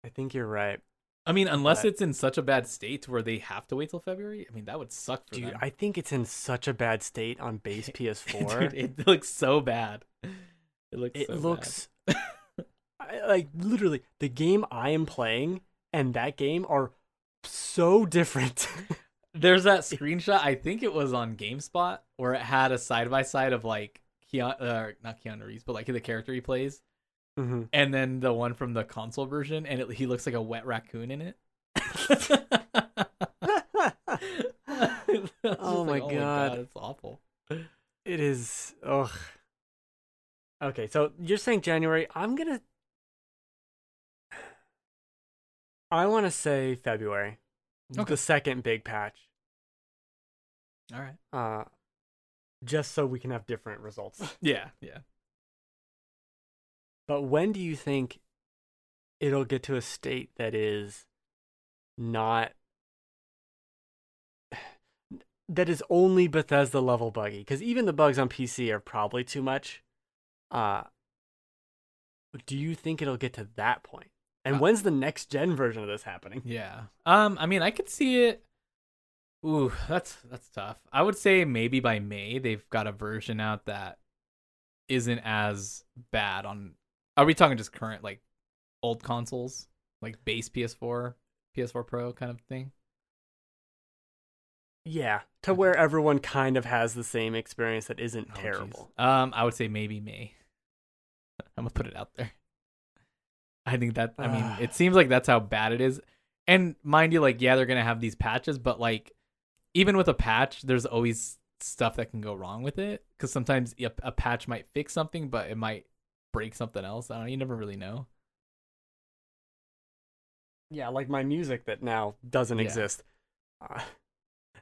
I think you're right. I mean, unless But- it's in such a bad state where they have to wait till February. I mean, that would suck for Dude, them. I think it's in such a bad state on base [laughs] PS4. Dude, it looks so bad. It looks. it so bad. looks [laughs] I, like literally the game I am playing and that game are so different. [laughs] There's that screenshot. I think it was on GameSpot where it had a side by side of like Keanu, uh, not Keanu Reeves, but like the character he plays, hmm and then the one from the console version, and it, he looks like a wet raccoon in it. [laughs] Oh my God. it's awful. it is ugh. Okay, so you're saying January. I'm gonna. I want to say February. Okay. The second big patch. All right. Uh, just so we can have different results. [laughs] Yeah, yeah. But when do you think it'll get to a state that is not [sighs] that is only Bethesda level buggy? Because even the bugs on PC are probably too much. Uh, do you think it'll get to that point? And Uh, when's the next gen version of this happening? Yeah. Um, I mean, I could see it. Ooh, that's that's tough. I would say maybe by May they've got a version out that isn't as bad on. Are we talking just current like old consoles, like base PS4, PS4 Pro kind of thing? Yeah, to where everyone kind of has the same experience that isn't Oh, terrible. Um, I would say maybe May. [laughs] I'm gonna put it out there. I think that. I mean, Ah. it seems like that's how bad it is. And mind you, like, yeah, they're gonna have these patches, but like, even with a patch, there's always stuff that can go wrong with it. Because sometimes a, a patch might fix something, but it might break something else. I don't know. You never really know. yeah, like my music that now doesn't Yeah. exist. Uh,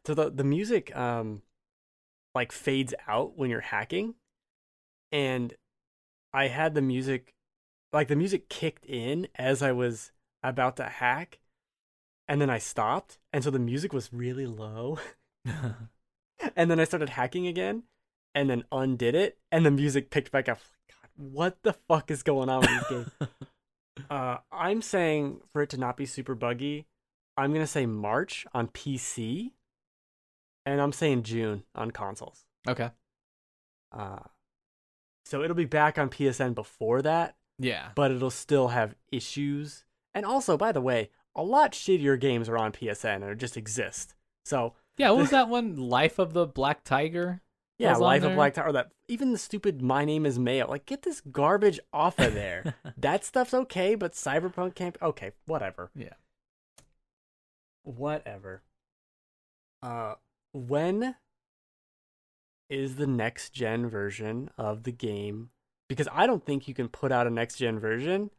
so the the music um like fades out when you're hacking, and I had the music, like the music kicked in as I was about to hack, and then I stopped, and so the music was really low, [laughs] [laughs] and then I started hacking again, and then undid it, and the music picked back up. God, what the fuck is going on with this game? [laughs] Uh, I'm saying for it to not be super buggy, I'm gonna say March on PC, and I'm saying June on consoles. okay. Uh, so it'll be back on PSN before that, Yeah. but it'll still have issues. And also, by the way, a lot shittier games are on PSN or just exist. So Yeah. What was [laughs] that one? Life of the Black Tiger. yeah, Life of? Black Tower. That even the stupid My Name Is Mayo. Like, get this garbage off of there. [laughs] that stuff's okay, but Cyberpunk can't. Okay, whatever. Yeah. Whatever. Uh, when is the next gen version of the game? Because I don't think you can put out a next gen version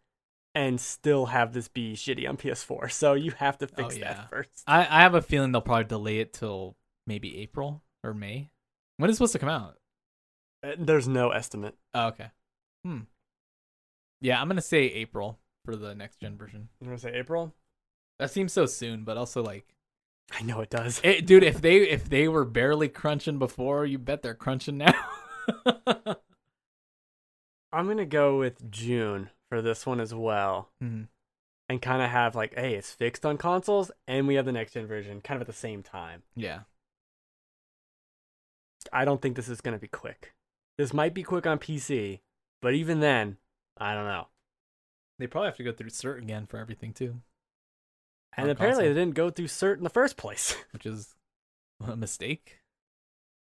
and still have this be shitty on PS4. So you have to fix Oh, yeah. that first. I, I have a feeling they'll probably delay it till maybe April or May. When is it supposed to come out? Uh, There's no estimate. Oh, okay. Hmm. Yeah, I'm gonna say April for the next gen version. I'm gonna say April. That seems so soon, but also like, I know it does. it, dude, if they if they were barely crunching before, you bet they're crunching now. [laughs] I'm gonna go with June for this one as well, Mhm. and kind of have like, hey, it's fixed on consoles, and we have the next gen version, kind of at the same time. Yeah. I don't think this is gonna be quick. This might be quick on PC, but even then, I don't know. They probably have to go through cert again for everything too, And apparently, console. they didn't go through cert in the first place. [laughs] which is a mistake.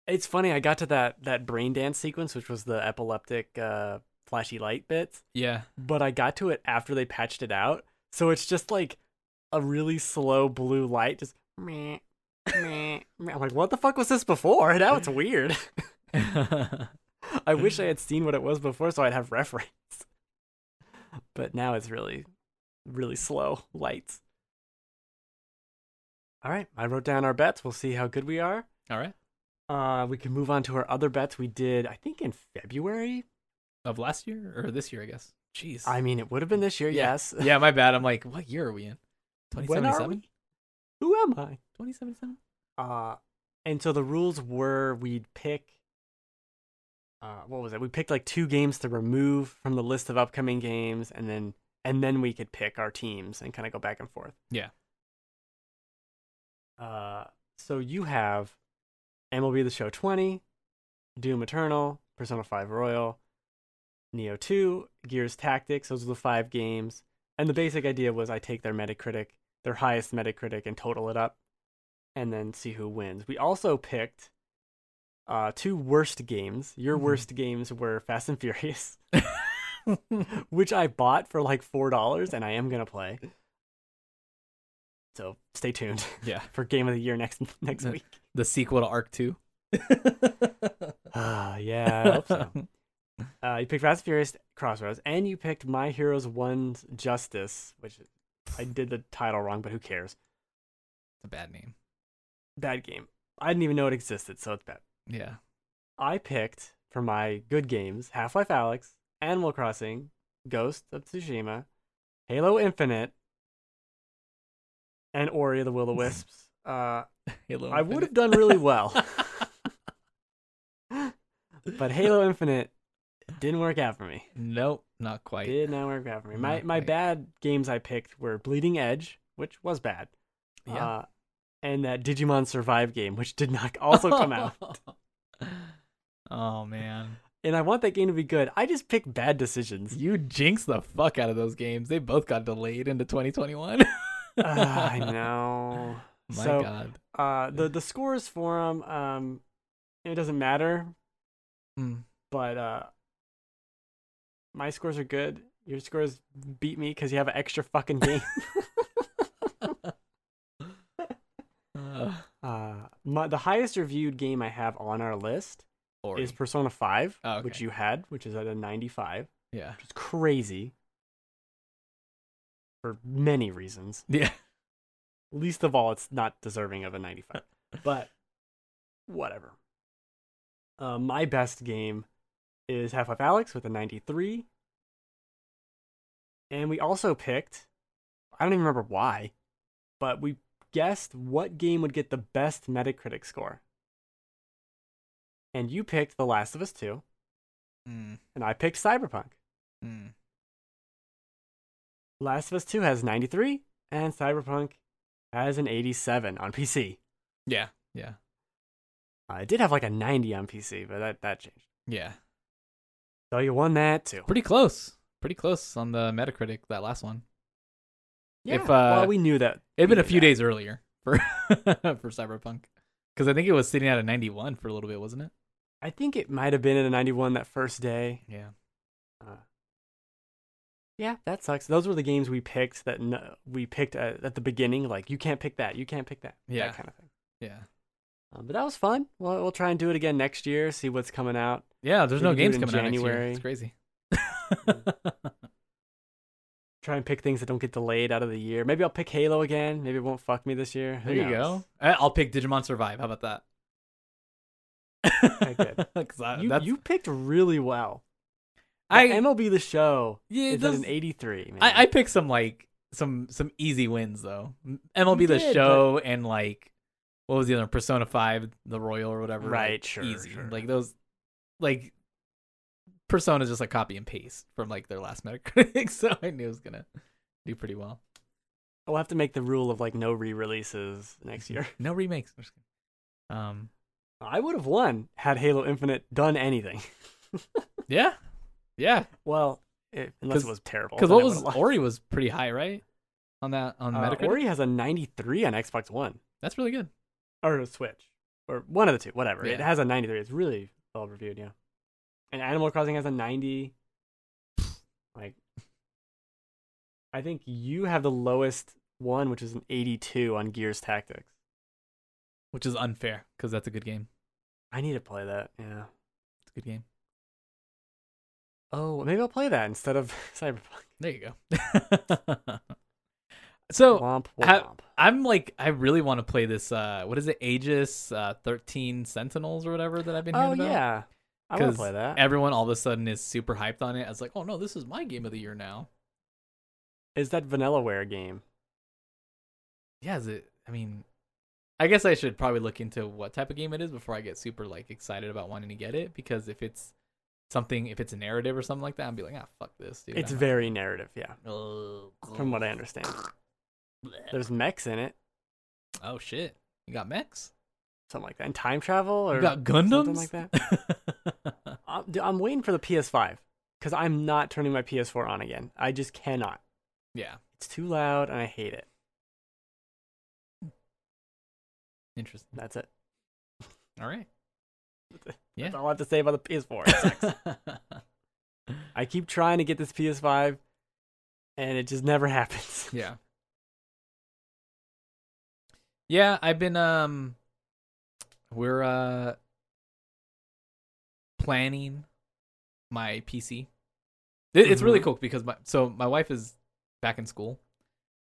it's funny. I got to that that brain dance sequence, which was the epileptic uh, flashy light bits, Yeah. but I got to it after they patched it out. So it's just like a really slow blue light, just [laughs] meh, meh, meh. I'm like, what the fuck was this before? [laughs] Now it's weird. [laughs] I wish I had seen what it was before so I'd have reference. But now it's really, really slow lights. All right, I wrote down our bets. We'll see how good we are. All right. Uh, we can move on to our other bets we did, I think, in February. Of last year or this year, I guess. Jeez. I mean, it would have been this year, Yeah. yes. [laughs] yeah, my bad. I'm like, what year are we in? When are 2077? we? Who am I? 2077? Uh, and so the rules were we'd pick. Uh, what was it? We picked like two games to remove from the list of upcoming games, and then and then we could pick our teams and kind of go back and forth. Yeah. Uh, so you have MLB The Show 20, Doom Eternal, Persona 5 Royal, Nioh 2, Gears Tactics. Those are the five games. And the basic idea was I take their Metacritic, their highest Metacritic, and total it up, and then see who wins. We also picked uh, two worst games. Your Mhm. worst games were Fast and Furious, [laughs] which I bought for like four dollars, and I am gonna play. So stay tuned yeah. [laughs] for Game of the Year next next Uh, week. The sequel to Arc 2. Ah, yeah, I hope so. [laughs] Uh, you picked Fast and Furious Crossroads, and you picked My Heroes One's Justice, which I did the title wrong, but who cares? It's a bad name. Bad game. I didn't even know it existed, so it's bad. Yeah. I picked for my good games Half Life Alyx, Animal Crossing, Ghost of Tsushima, Halo Infinite, and Ori of the Will o Wisps. [laughs] Uh, Halo I would have done really well, [laughs] [laughs] but Halo Infinite didn't work out for me. nope, not quite. Did not work out for me. My Not my quite. bad games I picked were Bleeding Edge, which was bad, Yeah. uh, and that Digimon Survive game, which did not [laughs] also come out. [laughs] oh man. And I want that game to be good. I just picked bad decisions. You jinx the fuck out of those games. They both got delayed into 2021. Ah, I [laughs] know. My so, god. uh, the the scores for them, um, it doesn't matter, Mm. but uh, my scores are good. Your scores beat me because you have an extra fucking game. Uh, [laughs] uh, my, the highest reviewed game I have on our list Ori. is Persona 5, which okay. you had, which is at a ninety-five, yeah. which is crazy. for many reasons. Yeah. Least of all, it's not deserving of a 95. but [laughs] whatever. Uh, my best game is Half Life Alyx with a 93. And we also picked, I don't even remember why, but we guessed what game would get the best Metacritic score. And you picked The Last of Us 2, Mm, and I picked Cyberpunk. mm. Last of Us 2 has 93, and Cyberpunk has an 87 on PC. Yeah. Yeah. Uh, it did have like a 90 on PC, but that, that changed. Yeah. So you won that too. Pretty close. Pretty close on the Metacritic, that last one. Yeah, If, uh, well, we knew that. It'd been a few that. days earlier for [laughs] for Cyberpunk. Because I think it was sitting at a 91 for a little bit, wasn't it? I think it might have been at a 91 that first day. Yeah. Uh, yeah, that sucks. Those were the games we picked that no, we picked at, at the beginning. Like you can't pick that, you can't pick that. Yeah. that kind of thing. Yeah. Um, but that was fun. We'll, we'll try and do it again next year. See what's coming out. Yeah, there's Maybe no games in coming out next year. January. It's crazy. [laughs] Try and pick things that don't get delayed out of the year. Maybe I'll pick Halo again. Maybe it won't fuck me this year. Who there you knows? go. I- I'll pick Digimon Survive. How about that? [laughs] I, You, you picked really well. I The MLB the show yeah, it is at does- an 83. Man. I, I picked some like some some easy wins though. MLB You the did, show and like what was the other Persona Five, the Royal or whatever. Right, like, sure, easy. sure. Like those, like Persona is just like copy and paste from like their last [laughs] Metacritic, so I knew it was gonna do pretty well. We'll have to make the rule of like no re-releases next year. [laughs] No remakes. I'm just kidding. Um, I would have won had Halo Infinite done anything. [laughs] yeah, yeah. Well, it, unless 'Cause- it was terrible. Because what was. Ori was pretty high, right? On that on Uh, Metacritic. Ori has a 93 on Xbox One That's really good. Or a Switch or one of the two, whatever. It has a 93. It's really well reviewed, yeah. And Animal Crossing has a 90. [sighs] Like, I think you have the lowest one, which is an 82 on Gears Tactics. Which is unfair because that's a good game. I need to play that. Yeah. It's a good game. Oh, maybe I'll play that instead of [laughs] Cyberpunk. There you go. [laughs] so Womp ha- womp. I'm like, I really want to play this. Uh, what is it? Aegis uh, 13 Sentinels or whatever that I've been hearing Oh about. yeah, I want to play that. Everyone all of a sudden is super hyped on it. I was like, oh no, this is my game of the year now. Is that Vanillaware game? Yeah, is it? I mean, I guess I should probably look into what type of game it is before I get super like excited about wanting to get it. Because if it's something, if it's a narrative or something like that, I'd be like, ah, fuck this, dude. It's I'm very narrative, yeah. From what I understand, there's mechs in it, Oh shit, you got mechs? something like that, and time travel or You got Gundams? something like that. I'm, [laughs] uh, dude, I'm waiting for the PS5 because I'm not turning my PS4 on again. I just cannot. yeah, It's too loud and I hate it. interesting. That's it. All right. [laughs] Yeah. That's all I have to say about the PS4. [laughs] I keep trying to get this PS5, and it just never happens. yeah. Yeah, I've been um we're uh planning my PC. It, it's really Mhm. cool because my so my wife is back in school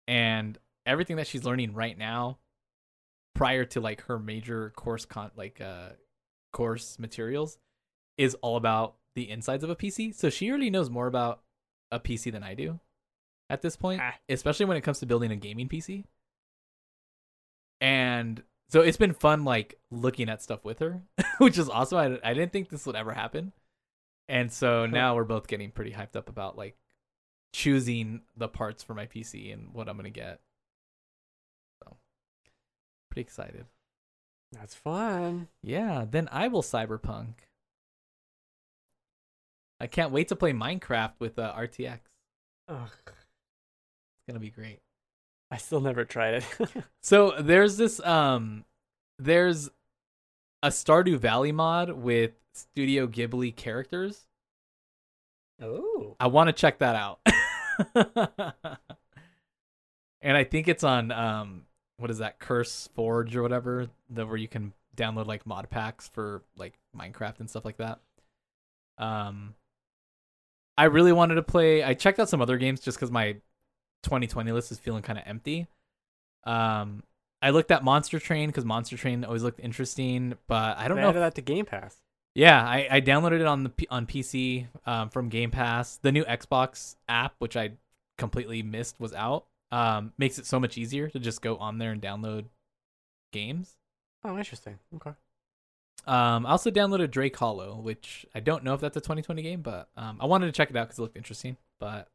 and everything that she's learning right now prior to like her major course con like uh course materials is all about the insides of a PC. So she already knows more about a PC than I do at this point, Ah. especially when it comes to building a gaming PC. And so it's been fun like looking at stuff with her, [laughs] which is awesome. I, I didn't think this would ever happen. And so now we're both getting pretty hyped up about like choosing the parts for my PC and what I'm going to get. So pretty excited. That's fun. Yeah, then I will cyberpunk. I can't wait to play Minecraft with uh, RTX. Ugh, It's going to be great. I still never tried it. [laughs] So there's this um there's a Stardew Valley mod with Studio Ghibli characters. oh. I want to check that out. [laughs] and I think it's on um what is that Curse Forge or whatever, the where you can download like mod packs for like Minecraft and stuff like that. Um I really wanted to play I checked out some other games just cuz my 2020 list is feeling kind of empty. Um, I looked at Monster Train because Monster Train always looked interesting, but I don't They know. added if- that to Game Pass. yeah, I, I downloaded it on the P- on PC um, from Game Pass. The new Xbox app, which I completely missed, was out. Um, makes it so much easier to just go on there and download games. Oh, interesting. Okay. Um, I also downloaded Drake Hollow, which I don't know if that's a 2020 game, but um, I wanted to check it out because it looked interesting. But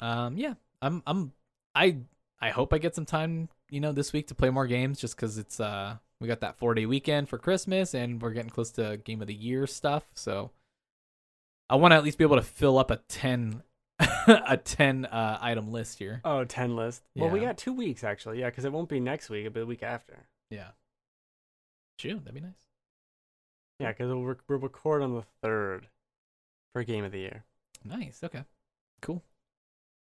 um, yeah, I'm I'm I I hope I get some time, you know, this week to play more games, just because it's uh we got that four day weekend for Christmas and we're getting close to Game of the Year stuff. So I want to at least be able to fill up a ten [laughs] a ten uh, item list here. Oh, 10 list. Well, we got two weeks actually. Yeah, because it won't be next week. It'll be the week after. Yeah, June that'd be nice. Yeah, because we'll, rec- we'll record on the third for Game of the Year. Nice. Okay. Cool.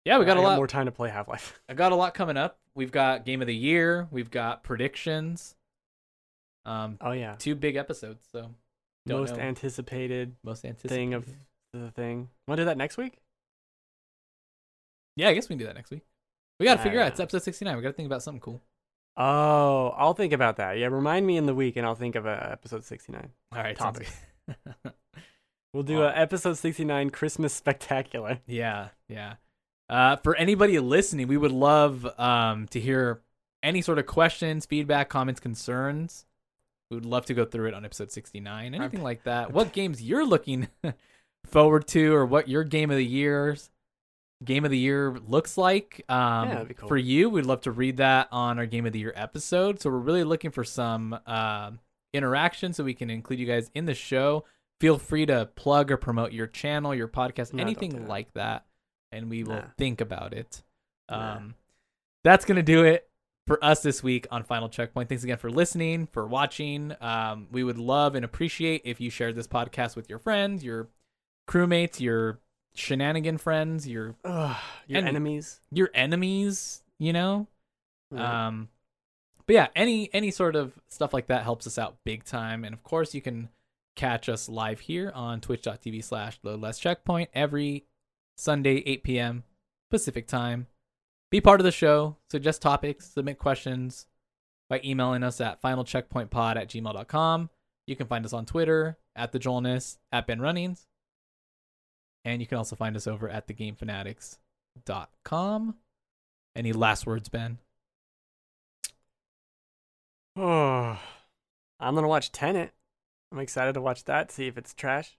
Yeah, we got I a lot. more time to play Half Life. [laughs] I got a lot coming up. We've got game of the year. We've got predictions. Um, Oh yeah, two big episodes. So don't most know. anticipated most anticipated thing of the thing. Want to do that next week? Yeah, I guess we can do that next week. We got to figure out. It's episode sixty nine. We got to think about something cool. Oh, I'll think about that. Yeah, remind me in the week, and I'll think of uh, episode sixty-nine. All right, Topic. [laughs] We'll do a episode sixty-nine Christmas spectacular. yeah, yeah. Uh, for anybody listening, we would love um to hear any sort of questions, feedback, comments, concerns. We would love to go through it on episode sixty nine. Anything [laughs] like that. What games you're looking [laughs] forward to, or what your game of the year's game of the year looks like. Um, be cool. For you, we'd love to read that on our game of the year episode. So we're really looking for some uh, interaction so we can include you guys in the show. Feel free to plug or promote your channel, your podcast, No, do anything that. like that, and we will Nah. think about it. Nah. Um, that's gonna do it for us this week on Final Checkpoint. Thanks again for listening, for watching. Um, we would love and appreciate if you shared this podcast with your friends, your crewmates, your shenanigan friends, your Ugh, your And- enemies. your enemies. You know, Right. um, but yeah, any any sort of stuff like that helps us out big time. And of course, you can catch us live here on twitch.tv slash load less checkpoint every Sunday, 8 p.m. Pacific time. Be part of the show, suggest topics, submit questions by emailing us at finalcheckpointpod at gmail.com. You can find us on Twitter at the Joelness, at Ben Runnings. And you can also find us over at thegamefanatics.com. Any last words, Ben? Oh, [sighs] I'm gonna watch Tenet. I'm excited to watch that. See if it's trash.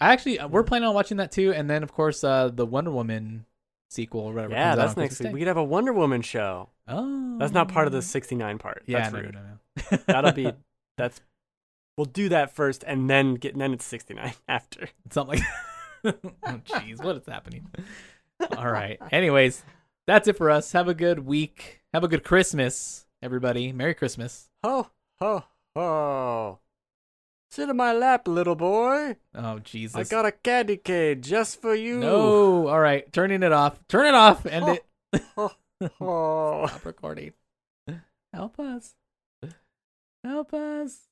I actually uh, we're planning on watching that too, and then of course uh, the Wonder Woman sequel or whatever. yeah, that's next week. We could have a Wonder Woman show. Oh, That's not part of the 69 part. Yeah, that's no, rude. no, no, no. [laughs] That'll be [laughs] that's. We'll do that first, and then get. And then it's 69 [laughs] after. something like. oh, jeez, what is happening? All right. Anyways, that's it for us. Have a good week. Have a good Christmas, everybody. Merry Christmas. Ho ho ho! Sit in my lap, little boy. Oh Jesus. I got a candy cane just for you. no. All right, turning it off. Turn it off. End it. Oh. [laughs] Stop recording. Help us. Help us.